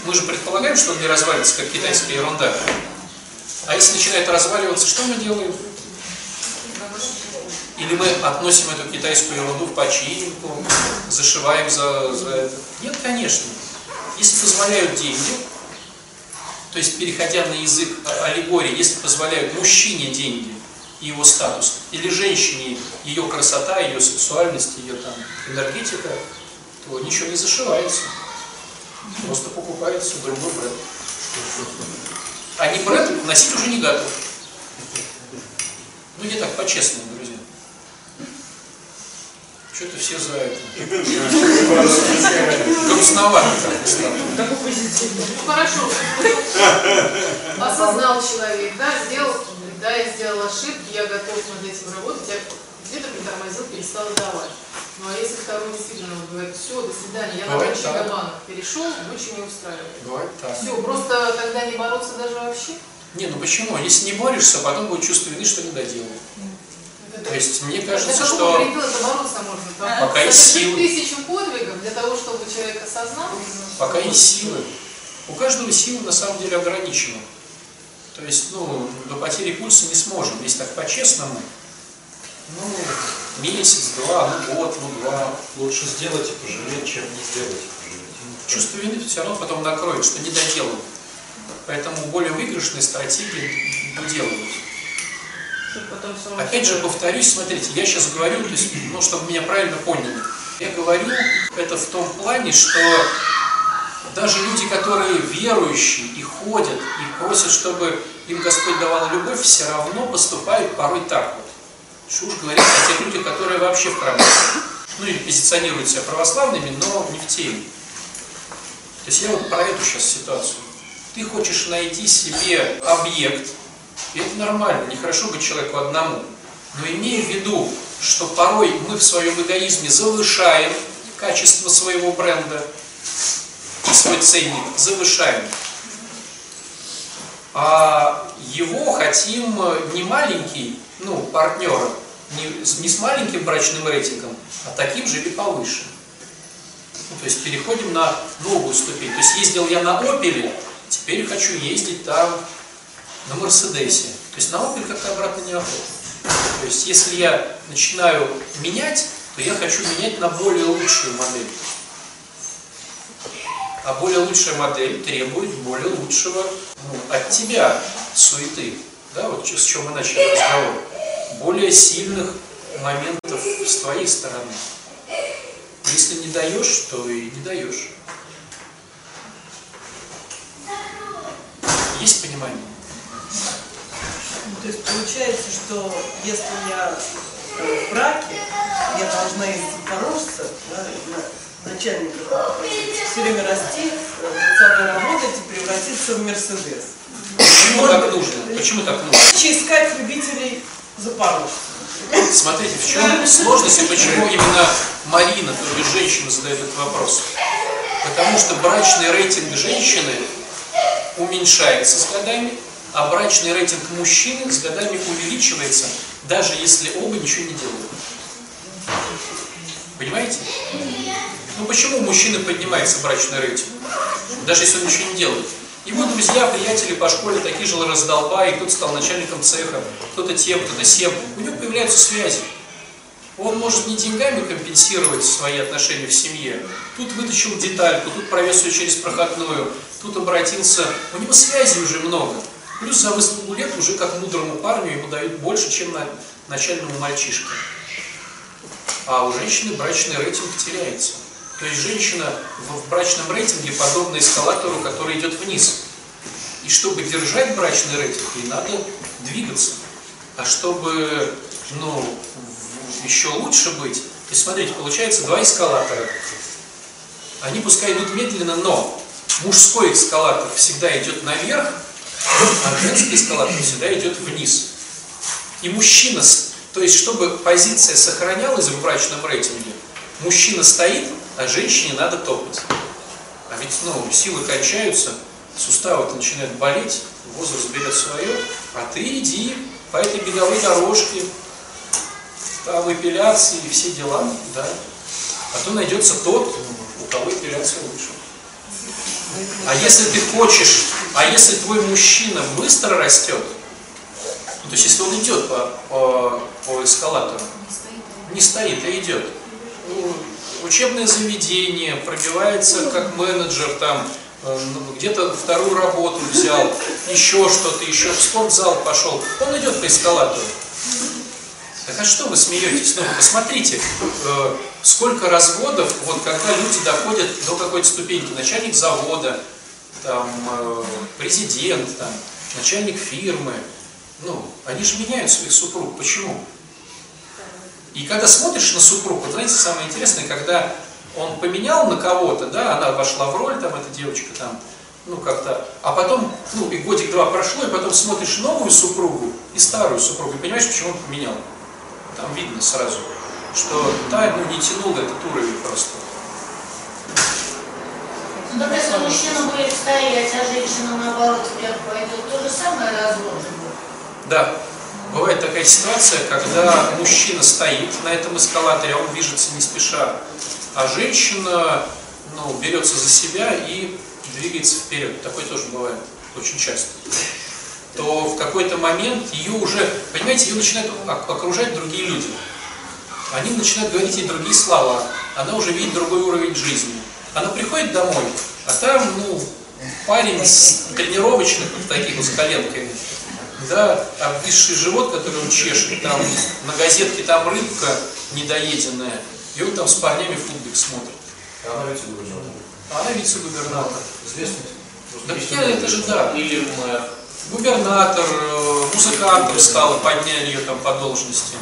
мы же предполагаем, что он не развалится, как китайская ерунда. А если начинает разваливаться, что мы делаем? Или мы относим эту китайскую ерунду в починку, зашиваем за, за это? Нет, конечно. Если позволяют деньги, то есть, переходя на язык аллегории, если позволяют мужчине деньги и его статус, или женщине ее красота, ее сексуальность, ее там энергетика, то ничего не зашивается. Просто покупается другой бренд. А не бренд носить уже не готов. Ну, не так, по-честному. Что-то все за это. Грустновато как-то стало. Такой позитивный. Ну хорошо. Осознал человек, да, сделал, да, я сделал ошибки, я готов над этим работать, я где-то притормозил, перестал давать. Ну а если второй действительно говорит, все, до свидания, я на Бывает так. банк перешел, больше не устраивает. Бывает так. Все, просто тогда не бороться даже вообще. Не, ну почему? Если не борешься, потом будет чувство вины, что не доделал. То есть мне Для кажется, какого что можно? Пока есть силы. тысячу подвигов для того, чтобы человек осознал. пока есть силы. У каждого силы на самом деле ограничены. То есть, ну, до потери пульса не сможем. Если так по-честному, ну, месяц, два, ну, год, ну, два. Лучше сделать и пожалеть, чем не сделать и пожалеть. Чувство вины все равно потом накроет, что не доделал. Поэтому более выигрышные стратегии доделывают. Чтобы потом равно Опять же, повторюсь, смотрите, я сейчас говорю, то есть, ну, чтобы меня правильно поняли. Я говорю это в том плане, что даже люди, которые верующие и ходят, и просят, чтобы им Господь давал любовь, все равно поступают порой так вот. Что уж говорить о тех людях, которые вообще в храме. Ну или позиционируют себя православными, но не в теме. То есть я вот про эту сейчас ситуацию. Ты хочешь найти себе объект, и это нормально, нехорошо быть человеку одному. Но имея в виду, что порой мы в своем эгоизме завышаем качество своего бренда, свой ценник завышаем. А его хотим не маленький, ну, партнера, не, не с маленьким брачным рейтингом, а таким же или повыше. Ну, то есть переходим на новую ступень. То есть ездил я на Опеле, теперь хочу ездить там на Мерседесе. То есть на Opel как-то обратно неохота. То есть если я начинаю менять, то я хочу менять на более лучшую модель. А более лучшая модель требует более лучшего ну, от тебя суеты. Да, вот с чем мы начали разговор. Более сильных моментов с твоей стороны. Если не даешь, то и не даешь. Есть понимание? Ну, То есть получается, что если я э, в браке, я должна из запорожца, да, на- начальника, все время расти, э, над собой работать и превратиться в Мерседес. Почему Может так нужно? Почему так нужно? Искать любителей запорожца. Смотрите, в чем сложность и почему именно Марина, то есть женщина, задает этот вопрос. Потому что брачный рейтинг женщины уменьшается с годами, а брачный рейтинг мужчины с годами увеличивается, даже если оба ничего не делают. Понимаете? Ну почему у мужчины поднимается брачный рейтинг? Даже если он ничего не делает. Его друзья, приятели по школе такие же раздолбаи, кто-то стал начальником цеха, кто-то тем, кто-то сем. У него появляются связи. Он может не деньгами компенсировать свои отношения в семье. Тут вытащил детальку, тут провез ее через проходную, тут обратился. У него связей уже много. Плюс за выслугу лет уже как мудрому парню ему дают больше, чем на начальному мальчишке. А у женщины брачный рейтинг теряется. То есть женщина в, брачном рейтинге подобна эскалатору, который идет вниз. И чтобы держать брачный рейтинг, ей надо двигаться. А чтобы ну, еще лучше быть, то смотрите, получается два эскалатора. Они пускай идут медленно, но мужской эскалатор всегда идет наверх, а женский эскалатор всегда идет вниз. И мужчина, то есть чтобы позиция сохранялась в брачном рейтинге, мужчина стоит, а женщине надо топать. А ведь ну, силы кончаются, суставы начинают болеть, возраст берет свое, а ты иди по этой беговой дорожке, там эпиляции и все дела, да. А то найдется тот, у кого эпиляция лучше. А если ты хочешь, а если твой мужчина быстро растет, ну, то есть если он идет по, по, по эскалатору, не стоит, а идет. Ну, учебное заведение, пробивается как менеджер, там, э, ну, где-то вторую работу взял, еще что-то, еще в спортзал пошел, он идет по эскалатору. Так а что вы смеетесь? Ну, посмотрите, э, сколько разводов, вот когда люди доходят до какой-то ступеньки, начальник завода, там, э, президент, там, начальник фирмы, ну, они же меняют своих супруг. Почему? И когда смотришь на супруг, вот знаете, самое интересное, когда он поменял на кого-то, да, она вошла в роль, там, эта девочка, там, ну, как-то, а потом, ну, и годик-два прошло, и потом смотришь новую супругу и старую супругу, и понимаешь, почему он поменял. Там видно сразу, что та, ну, не тянула этот уровень просто. Ну, так если мужчина будет стоять, а женщина наоборот вверх пойдет, то же самое будет. Да, бывает такая ситуация, когда мужчина стоит на этом эскалаторе, а он движется не спеша, а женщина ну, берется за себя и двигается вперед. Такое тоже бывает очень часто. То в какой-то момент ее уже, понимаете, ее начинают ок- окружать другие люди. Они начинают говорить ей другие слова. Она уже видит другой уровень жизни. Она приходит домой, а там, ну, парень с тренировочных вот таких вот с коленками, да, обвисший живот, который он чешет, там на газетке там рыбка недоеденная, и он там с парнями футбик смотрит. А она вице-губернатор. А она вице-губернатор. Известный. Да я, это же да. Или мэр. Губернатор, э, музыкантом стала, подняли ее там по должности.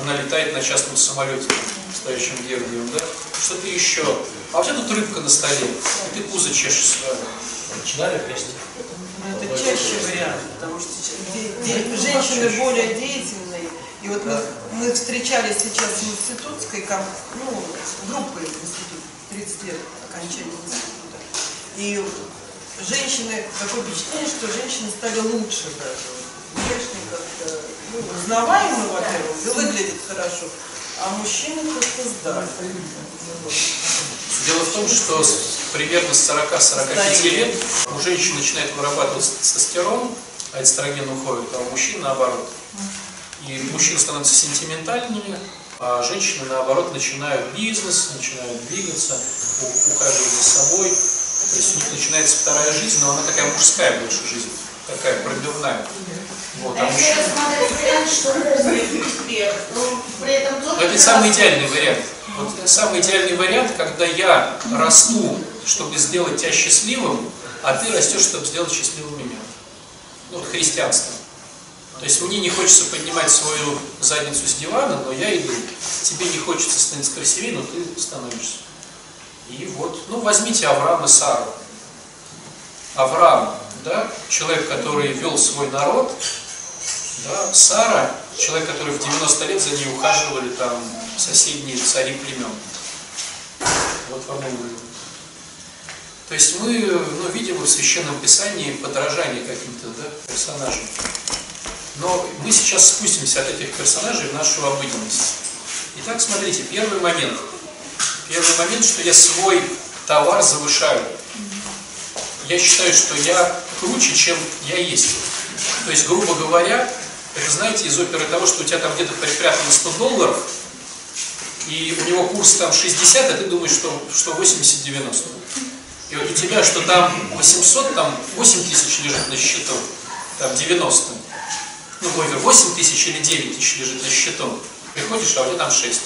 Она летает на частном самолете, стоящем Гевдием, да? Что-то еще. А у тебя тут рыбка на столе, и ты пузо чешешь свое. Начинали вместе. Ну, это чаще вариант, потому что де- женщины более деятельные. И вот мы, мы встречались сейчас в институтской ну, группой в институте, 30 лет окончания института. И женщины, такое впечатление, что женщины стали лучше даже. Внешне как-то, ну, узнаваемы, во-первых, и выглядят хорошо. а мужчины как-то сдали. Дело в том, что примерно с 40-45 лет у женщин начинает вырабатываться тестостерон, а эстроген уходит, а у мужчин наоборот. И мужчины становятся сентиментальнее, а женщины наоборот начинают бизнес, начинают двигаться, у- ухаживать за собой. То есть у них начинается вторая жизнь, но она такая мужская больше жизнь, такая пробивная. Вот, А если рассматривать вариант, что мужик успех, но при этом тоже... Но это самый идеальный вариант. Вот самый идеальный вариант, когда я расту, чтобы сделать тебя счастливым, а ты растешь, чтобы сделать счастливым меня. Ну, вот христианство. То есть мне не хочется поднимать свою задницу с дивана, но я иду. Тебе не хочется становиться красивее, но ты становишься. И вот, ну возьмите Авраама и Сару. Авраам, да, человек, который вел свой народ, да, Сара, человек, который в 90 лет за ней ухаживали там соседние цари племен. Вот вам и. То есть мы ну, видим в Священном Писании подражание каким-то да, персонажам. Но мы сейчас спустимся от этих персонажей в нашу обыденность. Итак, смотрите, первый момент. Первый момент, что я свой товар завышаю. Я считаю, что я круче, чем я есть. То есть, грубо говоря, это знаете из оперы того, что у тебя там где-то припрятано 100 долларов, и у него курс там 60, а ты думаешь, что, что 80-90. И вот у тебя, что там 800, там 8 тысяч лежит на счету, там 90. Ну, ой, 8 тысяч или 9 тысяч лежит на счету. Приходишь, а у тебя там 6.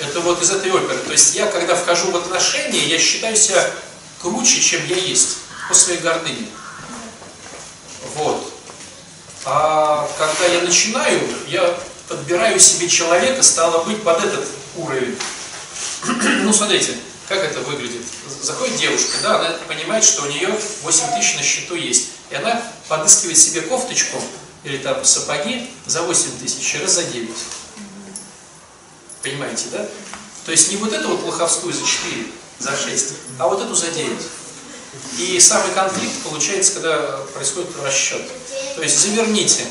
Это вот из этой оперы. То есть я, когда вхожу в отношения, я считаю себя круче, чем я есть, по своей гордыне. Вот. А когда я начинаю, я подбираю себе человека, стало быть, под этот уровень. Ну, смотрите, как это выглядит. Заходит девушка, да, она понимает, что у нее 8 тысяч на счету есть. И она подыскивает себе кофточку или там сапоги за 8 тысяч, раз за 9. Понимаете, да? То есть не вот эту вот лоховскую за 4, за 6, а вот эту за 9. И самый конфликт получается, когда происходит расчет. То есть заверните,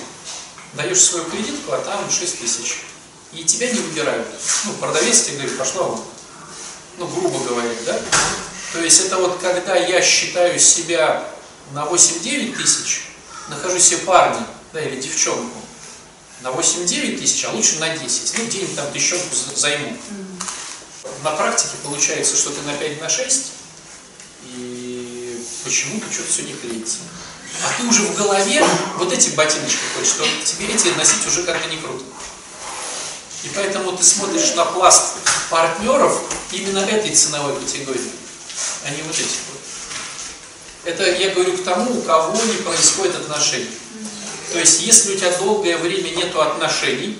даешь свою кредитку, а там 6 тысяч. И тебя не выбирают. Ну, продавец тебе говорит, пошла вон. Ну, грубо говоря, да? То есть это вот когда я считаю себя на 8-9 тысяч, нахожу себе парня, да, или девчонку, на 8-9 тысяч, а лучше на 10. Ну, денег там тысячонку за- займу. На практике получается, что ты на 5 на 6, и почему-то что-то все не клеится. А ты уже в голове вот эти ботиночки хочешь, что тебе эти носить уже как-то не круто. И поэтому ты смотришь на пласт партнеров именно этой ценовой категории, а не вот этих вот. Это я говорю к тому, у кого не происходит отношений. То есть, если у тебя долгое время нету отношений,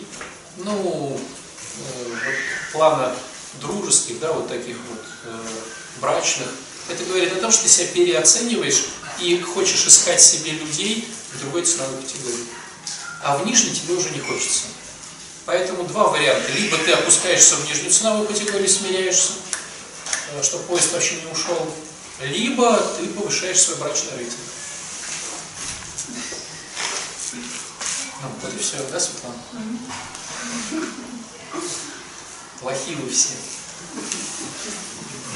ну, э, вот плана дружеских, да, вот таких вот э, брачных, это говорит о том, что ты себя переоцениваешь и хочешь искать себе людей в другой ценовой категории. А в нижней тебе уже не хочется. Поэтому два варианта. Либо ты опускаешься в нижнюю ценовую категорию, смиряешься, э, чтобы поезд вообще не ушел, либо ты повышаешь свой брачный рейтинг. Ну, вот и все, да, Светлана? Плохие вы все.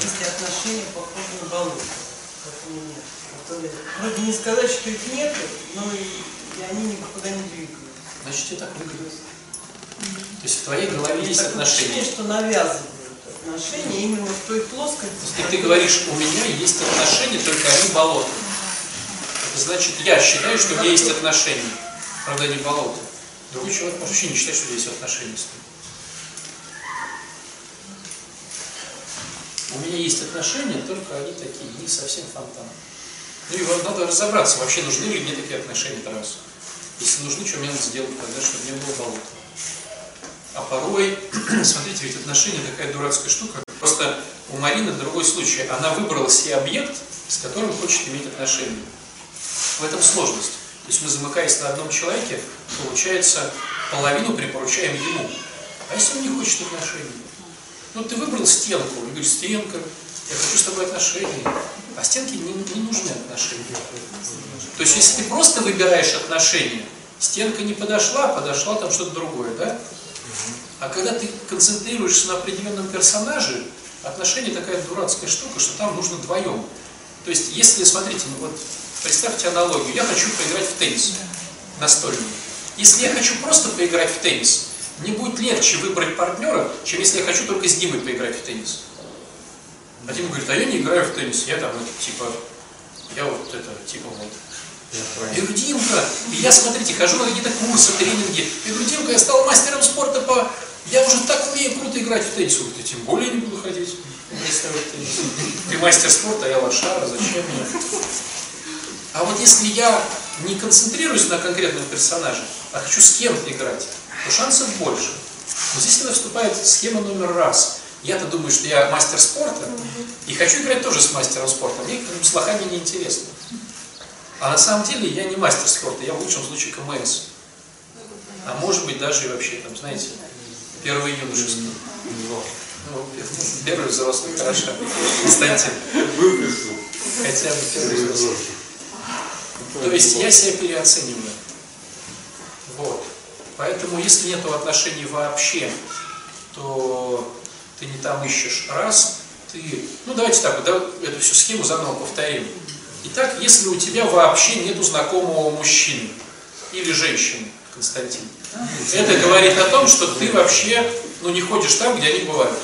Если отношения похожи на болото, как у меня, которые, вроде не сказать, что их нет, но и, и они никуда не двигаются. Значит, тебе так выглядит. То есть в твоей голове есть Такое отношения. ощущение, что навязывают отношения именно в той плоскости. Если ты говоришь, у меня есть отношения, только они болото. Это значит, я считаю, что у меня есть отношения. Правда, они болото. Другой человек может вообще не считать, что есть отношения с ним. У меня есть отношения, только они такие, не совсем фонтан. Ну и вот надо разобраться, вообще нужны ли мне такие отношения раз. Если нужны, что мне надо сделать тогда, чтобы не было болота. А порой, смотрите, ведь отношения такая дурацкая штука. Просто у Марины другой случай. Она выбрала себе объект, с которым хочет иметь отношения. В этом сложность. То есть мы, замыкаясь на одном человеке, получается, половину припоручаем ему. А если он не хочет отношений? Ну, ты выбрал стенку, и говоришь, стенка, я хочу с тобой отношения. А стенке не, не нужны отношения. То есть, если ты просто выбираешь отношения, стенка не подошла, подошла там что-то другое, да? А когда ты концентрируешься на определенном персонаже, отношения такая дурацкая штука, что там нужно вдвоем. То есть, если, смотрите, ну вот представьте аналогию, я хочу поиграть в теннис настольный. Если я хочу просто поиграть в теннис, мне будет легче выбрать партнера, чем если я хочу только с Димой поиграть в теннис. А Дима говорит, а я не играю в теннис, я там, это, типа, я вот это, типа вот. Я говорю, Димка, я, смотрите, хожу на какие-то курсы, тренинги. Я говорю, Димка, я стал мастером спорта по... Я уже так умею круто играть в теннис. Говорит, тем более не буду ходить. Ты мастер спорта, а я лошара, зачем мне? А вот если я не концентрируюсь на конкретном персонаже, а хочу с кем-то играть, то шансов больше. Но здесь когда вступает схема номер раз. Я-то думаю, что я мастер спорта, и хочу играть тоже с мастером спорта. Мне с лохами не интересно. А на самом деле я не мастер спорта, я в лучшем случае КМС. А может быть даже и вообще, там, знаете, первый юношеский. Ну, первый взрослый, хорошо. Константин. Хотя бы первый взрослый. То есть я себя переоцениваю. Вот. Поэтому, если нет отношений вообще, то ты не там ищешь раз, ты... Ну, давайте так, да, эту всю схему заново повторим. Итак, если у тебя вообще нету знакомого мужчины или женщины, Константин, это говорит о том, что ты вообще ну, не ходишь там, где они бывают.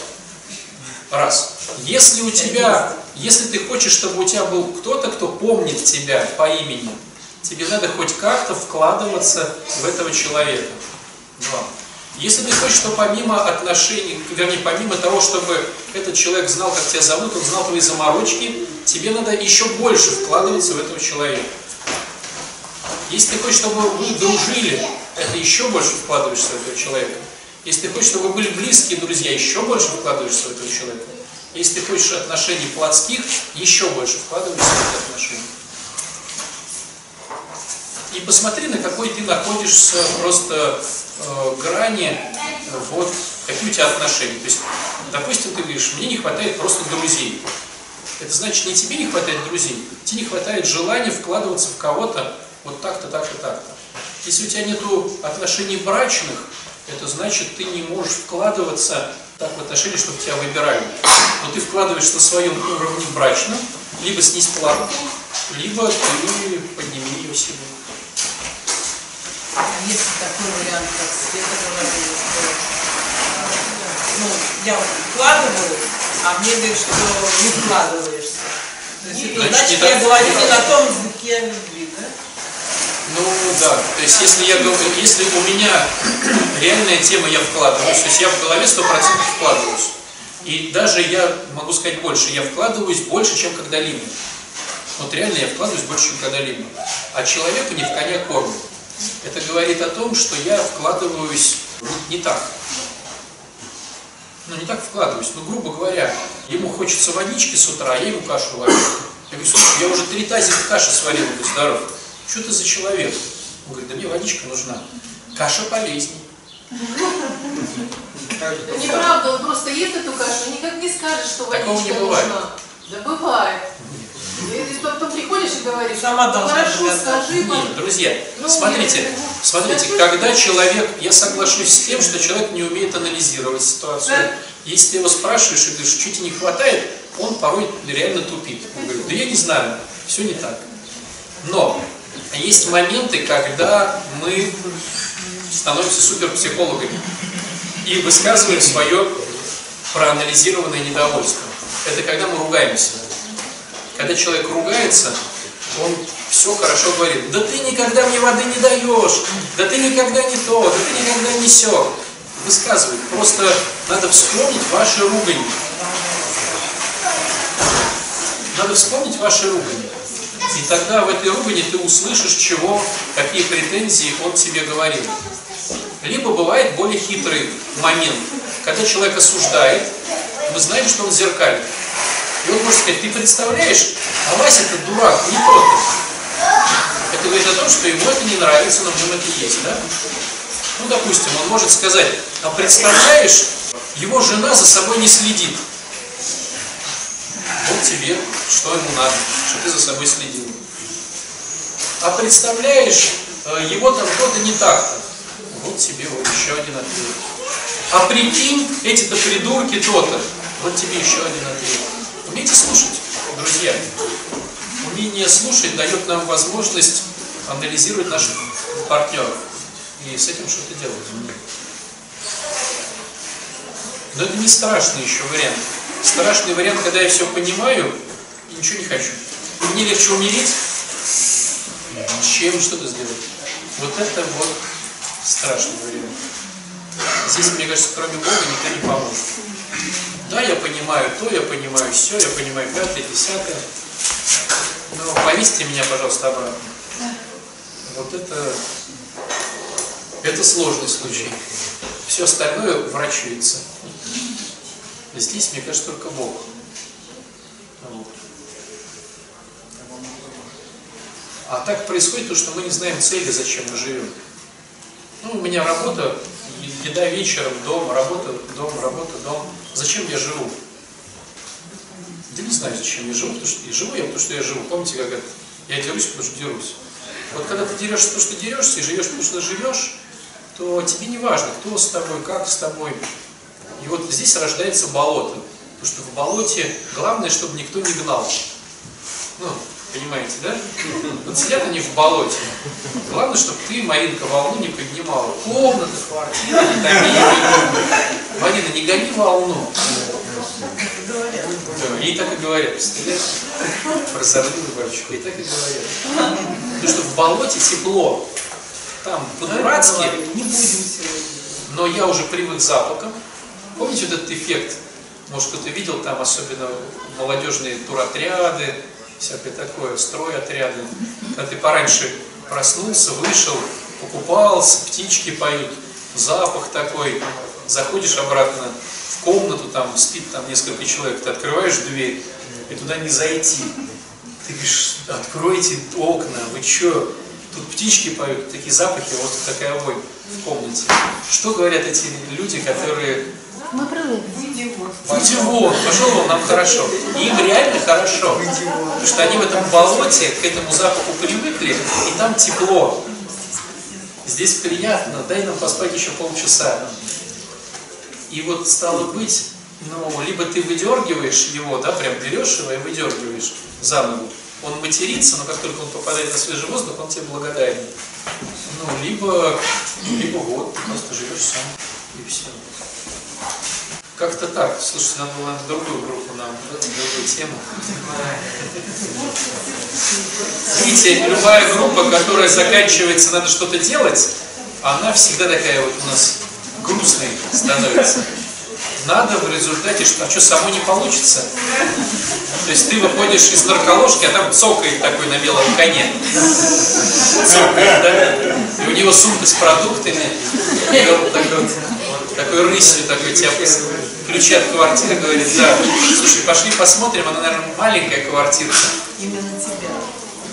Раз. Если у тебя, если ты хочешь, чтобы у тебя был кто-то, кто помнит тебя по имени, тебе надо хоть как-то вкладываться в этого человека. Два. Если ты хочешь, чтобы помимо отношений, вернее, помимо того, чтобы этот человек знал, как тебя зовут, он знал твои заморочки, тебе надо еще больше вкладываться в этого человека. Если ты хочешь, чтобы вы дружили, это еще больше вкладываешься в этого человека. Если ты хочешь, чтобы вы были близкие друзья, еще больше вкладываешься в этого человека. Если ты хочешь отношений плотских, еще больше вкладываешься в эти отношения. И посмотри, на какой ты находишься просто э, грани, э, вот, какие у тебя отношения. То есть, допустим, ты говоришь, мне не хватает просто друзей. Это значит, не тебе не хватает друзей, тебе не хватает желания вкладываться в кого-то вот так-то, так-то, так-то. Если у тебя нет отношений брачных, это значит, ты не можешь вкладываться так в отношения, чтобы тебя выбирали. Но ты вкладываешь на своем уровне брачном, либо снизь планку, либо ты подними ее себе. А Есть такой вариант, как Света говорила, что ну, я вот вкладываю, а мне говорят, что не вкладываешься. То есть Значит, значит, я говорю на том языке любви, да? Ну да, то есть если я говорю, если у меня реальная тема, я вкладываюсь, то есть я в голове 100% вкладываюсь. И даже я могу сказать больше, я вкладываюсь больше, чем когда-либо. Вот реально я вкладываюсь больше, чем когда-либо. А человеку не в коня кормят. Это говорит о том, что я вкладываюсь не так. Ну, не так вкладываюсь. Ну, грубо говоря, ему хочется водички с утра, а я ему кашу варю. Я говорю, слушай, я уже три тазика каши сварил, будь здоров. Что ты за человек? Он говорит, да мне водичка нужна. Каша полезней. Да неправда, он просто ест эту кашу никак не скажет, что водичка нужна. Да бывает. Ты потом приходишь и говоришь, Сама «Ну, должна хорошо, догадаться». скажи, Нет, пожалуйста». друзья, Ну, смотрите, смотрите, когда человек, я соглашусь с тем, что человек не умеет анализировать ситуацию. Да. Если ты его спрашиваешь и говоришь, что тебе не хватает, он порой реально тупит. Он говорит, да я не знаю, все не так. Но есть моменты, когда мы становимся суперпсихологами и высказываем свое проанализированное недовольство. Это когда мы ругаемся. Когда человек ругается, он все хорошо говорит. Да ты никогда мне воды не даешь, да ты никогда не то, да ты никогда не все. Высказывает. Просто надо вспомнить ваши ругани. Надо вспомнить ваши ругани. И тогда в этой ругани ты услышишь, чего, какие претензии он тебе говорил. Либо бывает более хитрый момент, когда человек осуждает, мы знаем, что он зеркалит. И он может сказать, ты представляешь, а Вася-то дурак, не тот. Это говорит о том, что ему это не нравится, но в нем это есть, да? Ну, допустим, он может сказать, а представляешь, его жена за собой не следит. Вот тебе, что ему надо, что ты за собой следил. А представляешь, э, его там кто-то не так-то. Вот тебе вот еще один ответ. А прикинь, эти-то придурки то-то. Вот тебе еще один ответ. Умейте слушать, друзья. Умение слушать дает нам возможность анализировать наших партнеров и с этим что-то делать. Но это не страшный еще вариант. Страшный вариант, когда я все понимаю и ничего не хочу. И мне легче умереть, чем что-то сделать. Вот это вот страшный вариант. Здесь, мне кажется, кроме Бога никто не поможет. Да, я понимаю то, я понимаю все, я понимаю пятое, десятое. Но повесьте меня, пожалуйста, обратно. Вот это, это сложный случай. Все остальное врачуется. Здесь, мне кажется, только Бог. А так происходит то, что мы не знаем цели, зачем мы живем. Ну, у меня работа, еда вечером, дом, работа, дом, работа, дом. Зачем я живу? Да не знаю, зачем я живу, потому что и живу я, потому что я живу. Помните, как это? Я дерусь, потому что дерусь. Вот когда ты дерешься, потому что дерешься, и живешь, потому что живешь, то тебе не важно, кто с тобой, как с тобой. И вот здесь рождается болото. Потому что в болоте главное, чтобы никто не гнал. Ну, понимаете, да? Вот сидят они в болоте. Главное, чтобы ты, Маринка, волну не поднимала. Комната, квартира, не томи. Марина, не гони волну. Ей так и говорят, представляешь? Прозорливый батюшка, ей так и говорят. Потому что в болоте тепло. Там по-дурацки, Не будем сегодня. но я уже привык к запахам. Помните вот этот эффект? Может, кто-то видел там, особенно молодежные туротряды, всякое такое, стройотряды. Когда ты пораньше проснулся, вышел, покупался, птички поют, запах такой, заходишь обратно в комнату, там спит там несколько человек, ты открываешь дверь, и туда не зайти. Ты говоришь, откройте окна, вы чё? Тут птички поют, такие запахи, вот такая вонь в комнате. Что говорят эти люди, которые Мы привыкли. Вон, пошел вон, нам хорошо. Им реально хорошо. Потому что они в этом болоте к этому запаху привыкли, и там тепло. Здесь приятно, дай нам поспать еще полчаса. И вот стало быть, ну, либо ты выдергиваешь его, да, прям берешь его и выдергиваешь за ногу. Он матерится, но как только он попадает на свежий воздух, он тебе благодарен. Ну, либо, либо вот, ты просто живешь сам, и все. Как-то так. Слушайте, надо было на другую группу нам, на другую тему. Видите, любая группа, которая заканчивается, надо что-то делать, она всегда такая вот у нас грустной становится. Надо в результате, что, а что, само не получится? То есть ты выходишь из нарколожки, а там цокает такой на белом коне. Цокает, да? И у него сумка с продуктами, и он такой, вот, такой рысью такой тебя ключи от квартиры говорит, да, слушай, пошли посмотрим, она, наверное, маленькая квартирка. Именно тебя.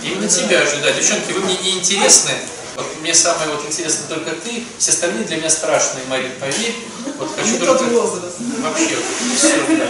Именно тебя же, да. Девчонки, вы мне не интересны. Вот мне самое вот интересно только ты, все остальные для меня страшные, Марин, поверь. Вот хочу Не только тот возраст. вообще вот, все, да.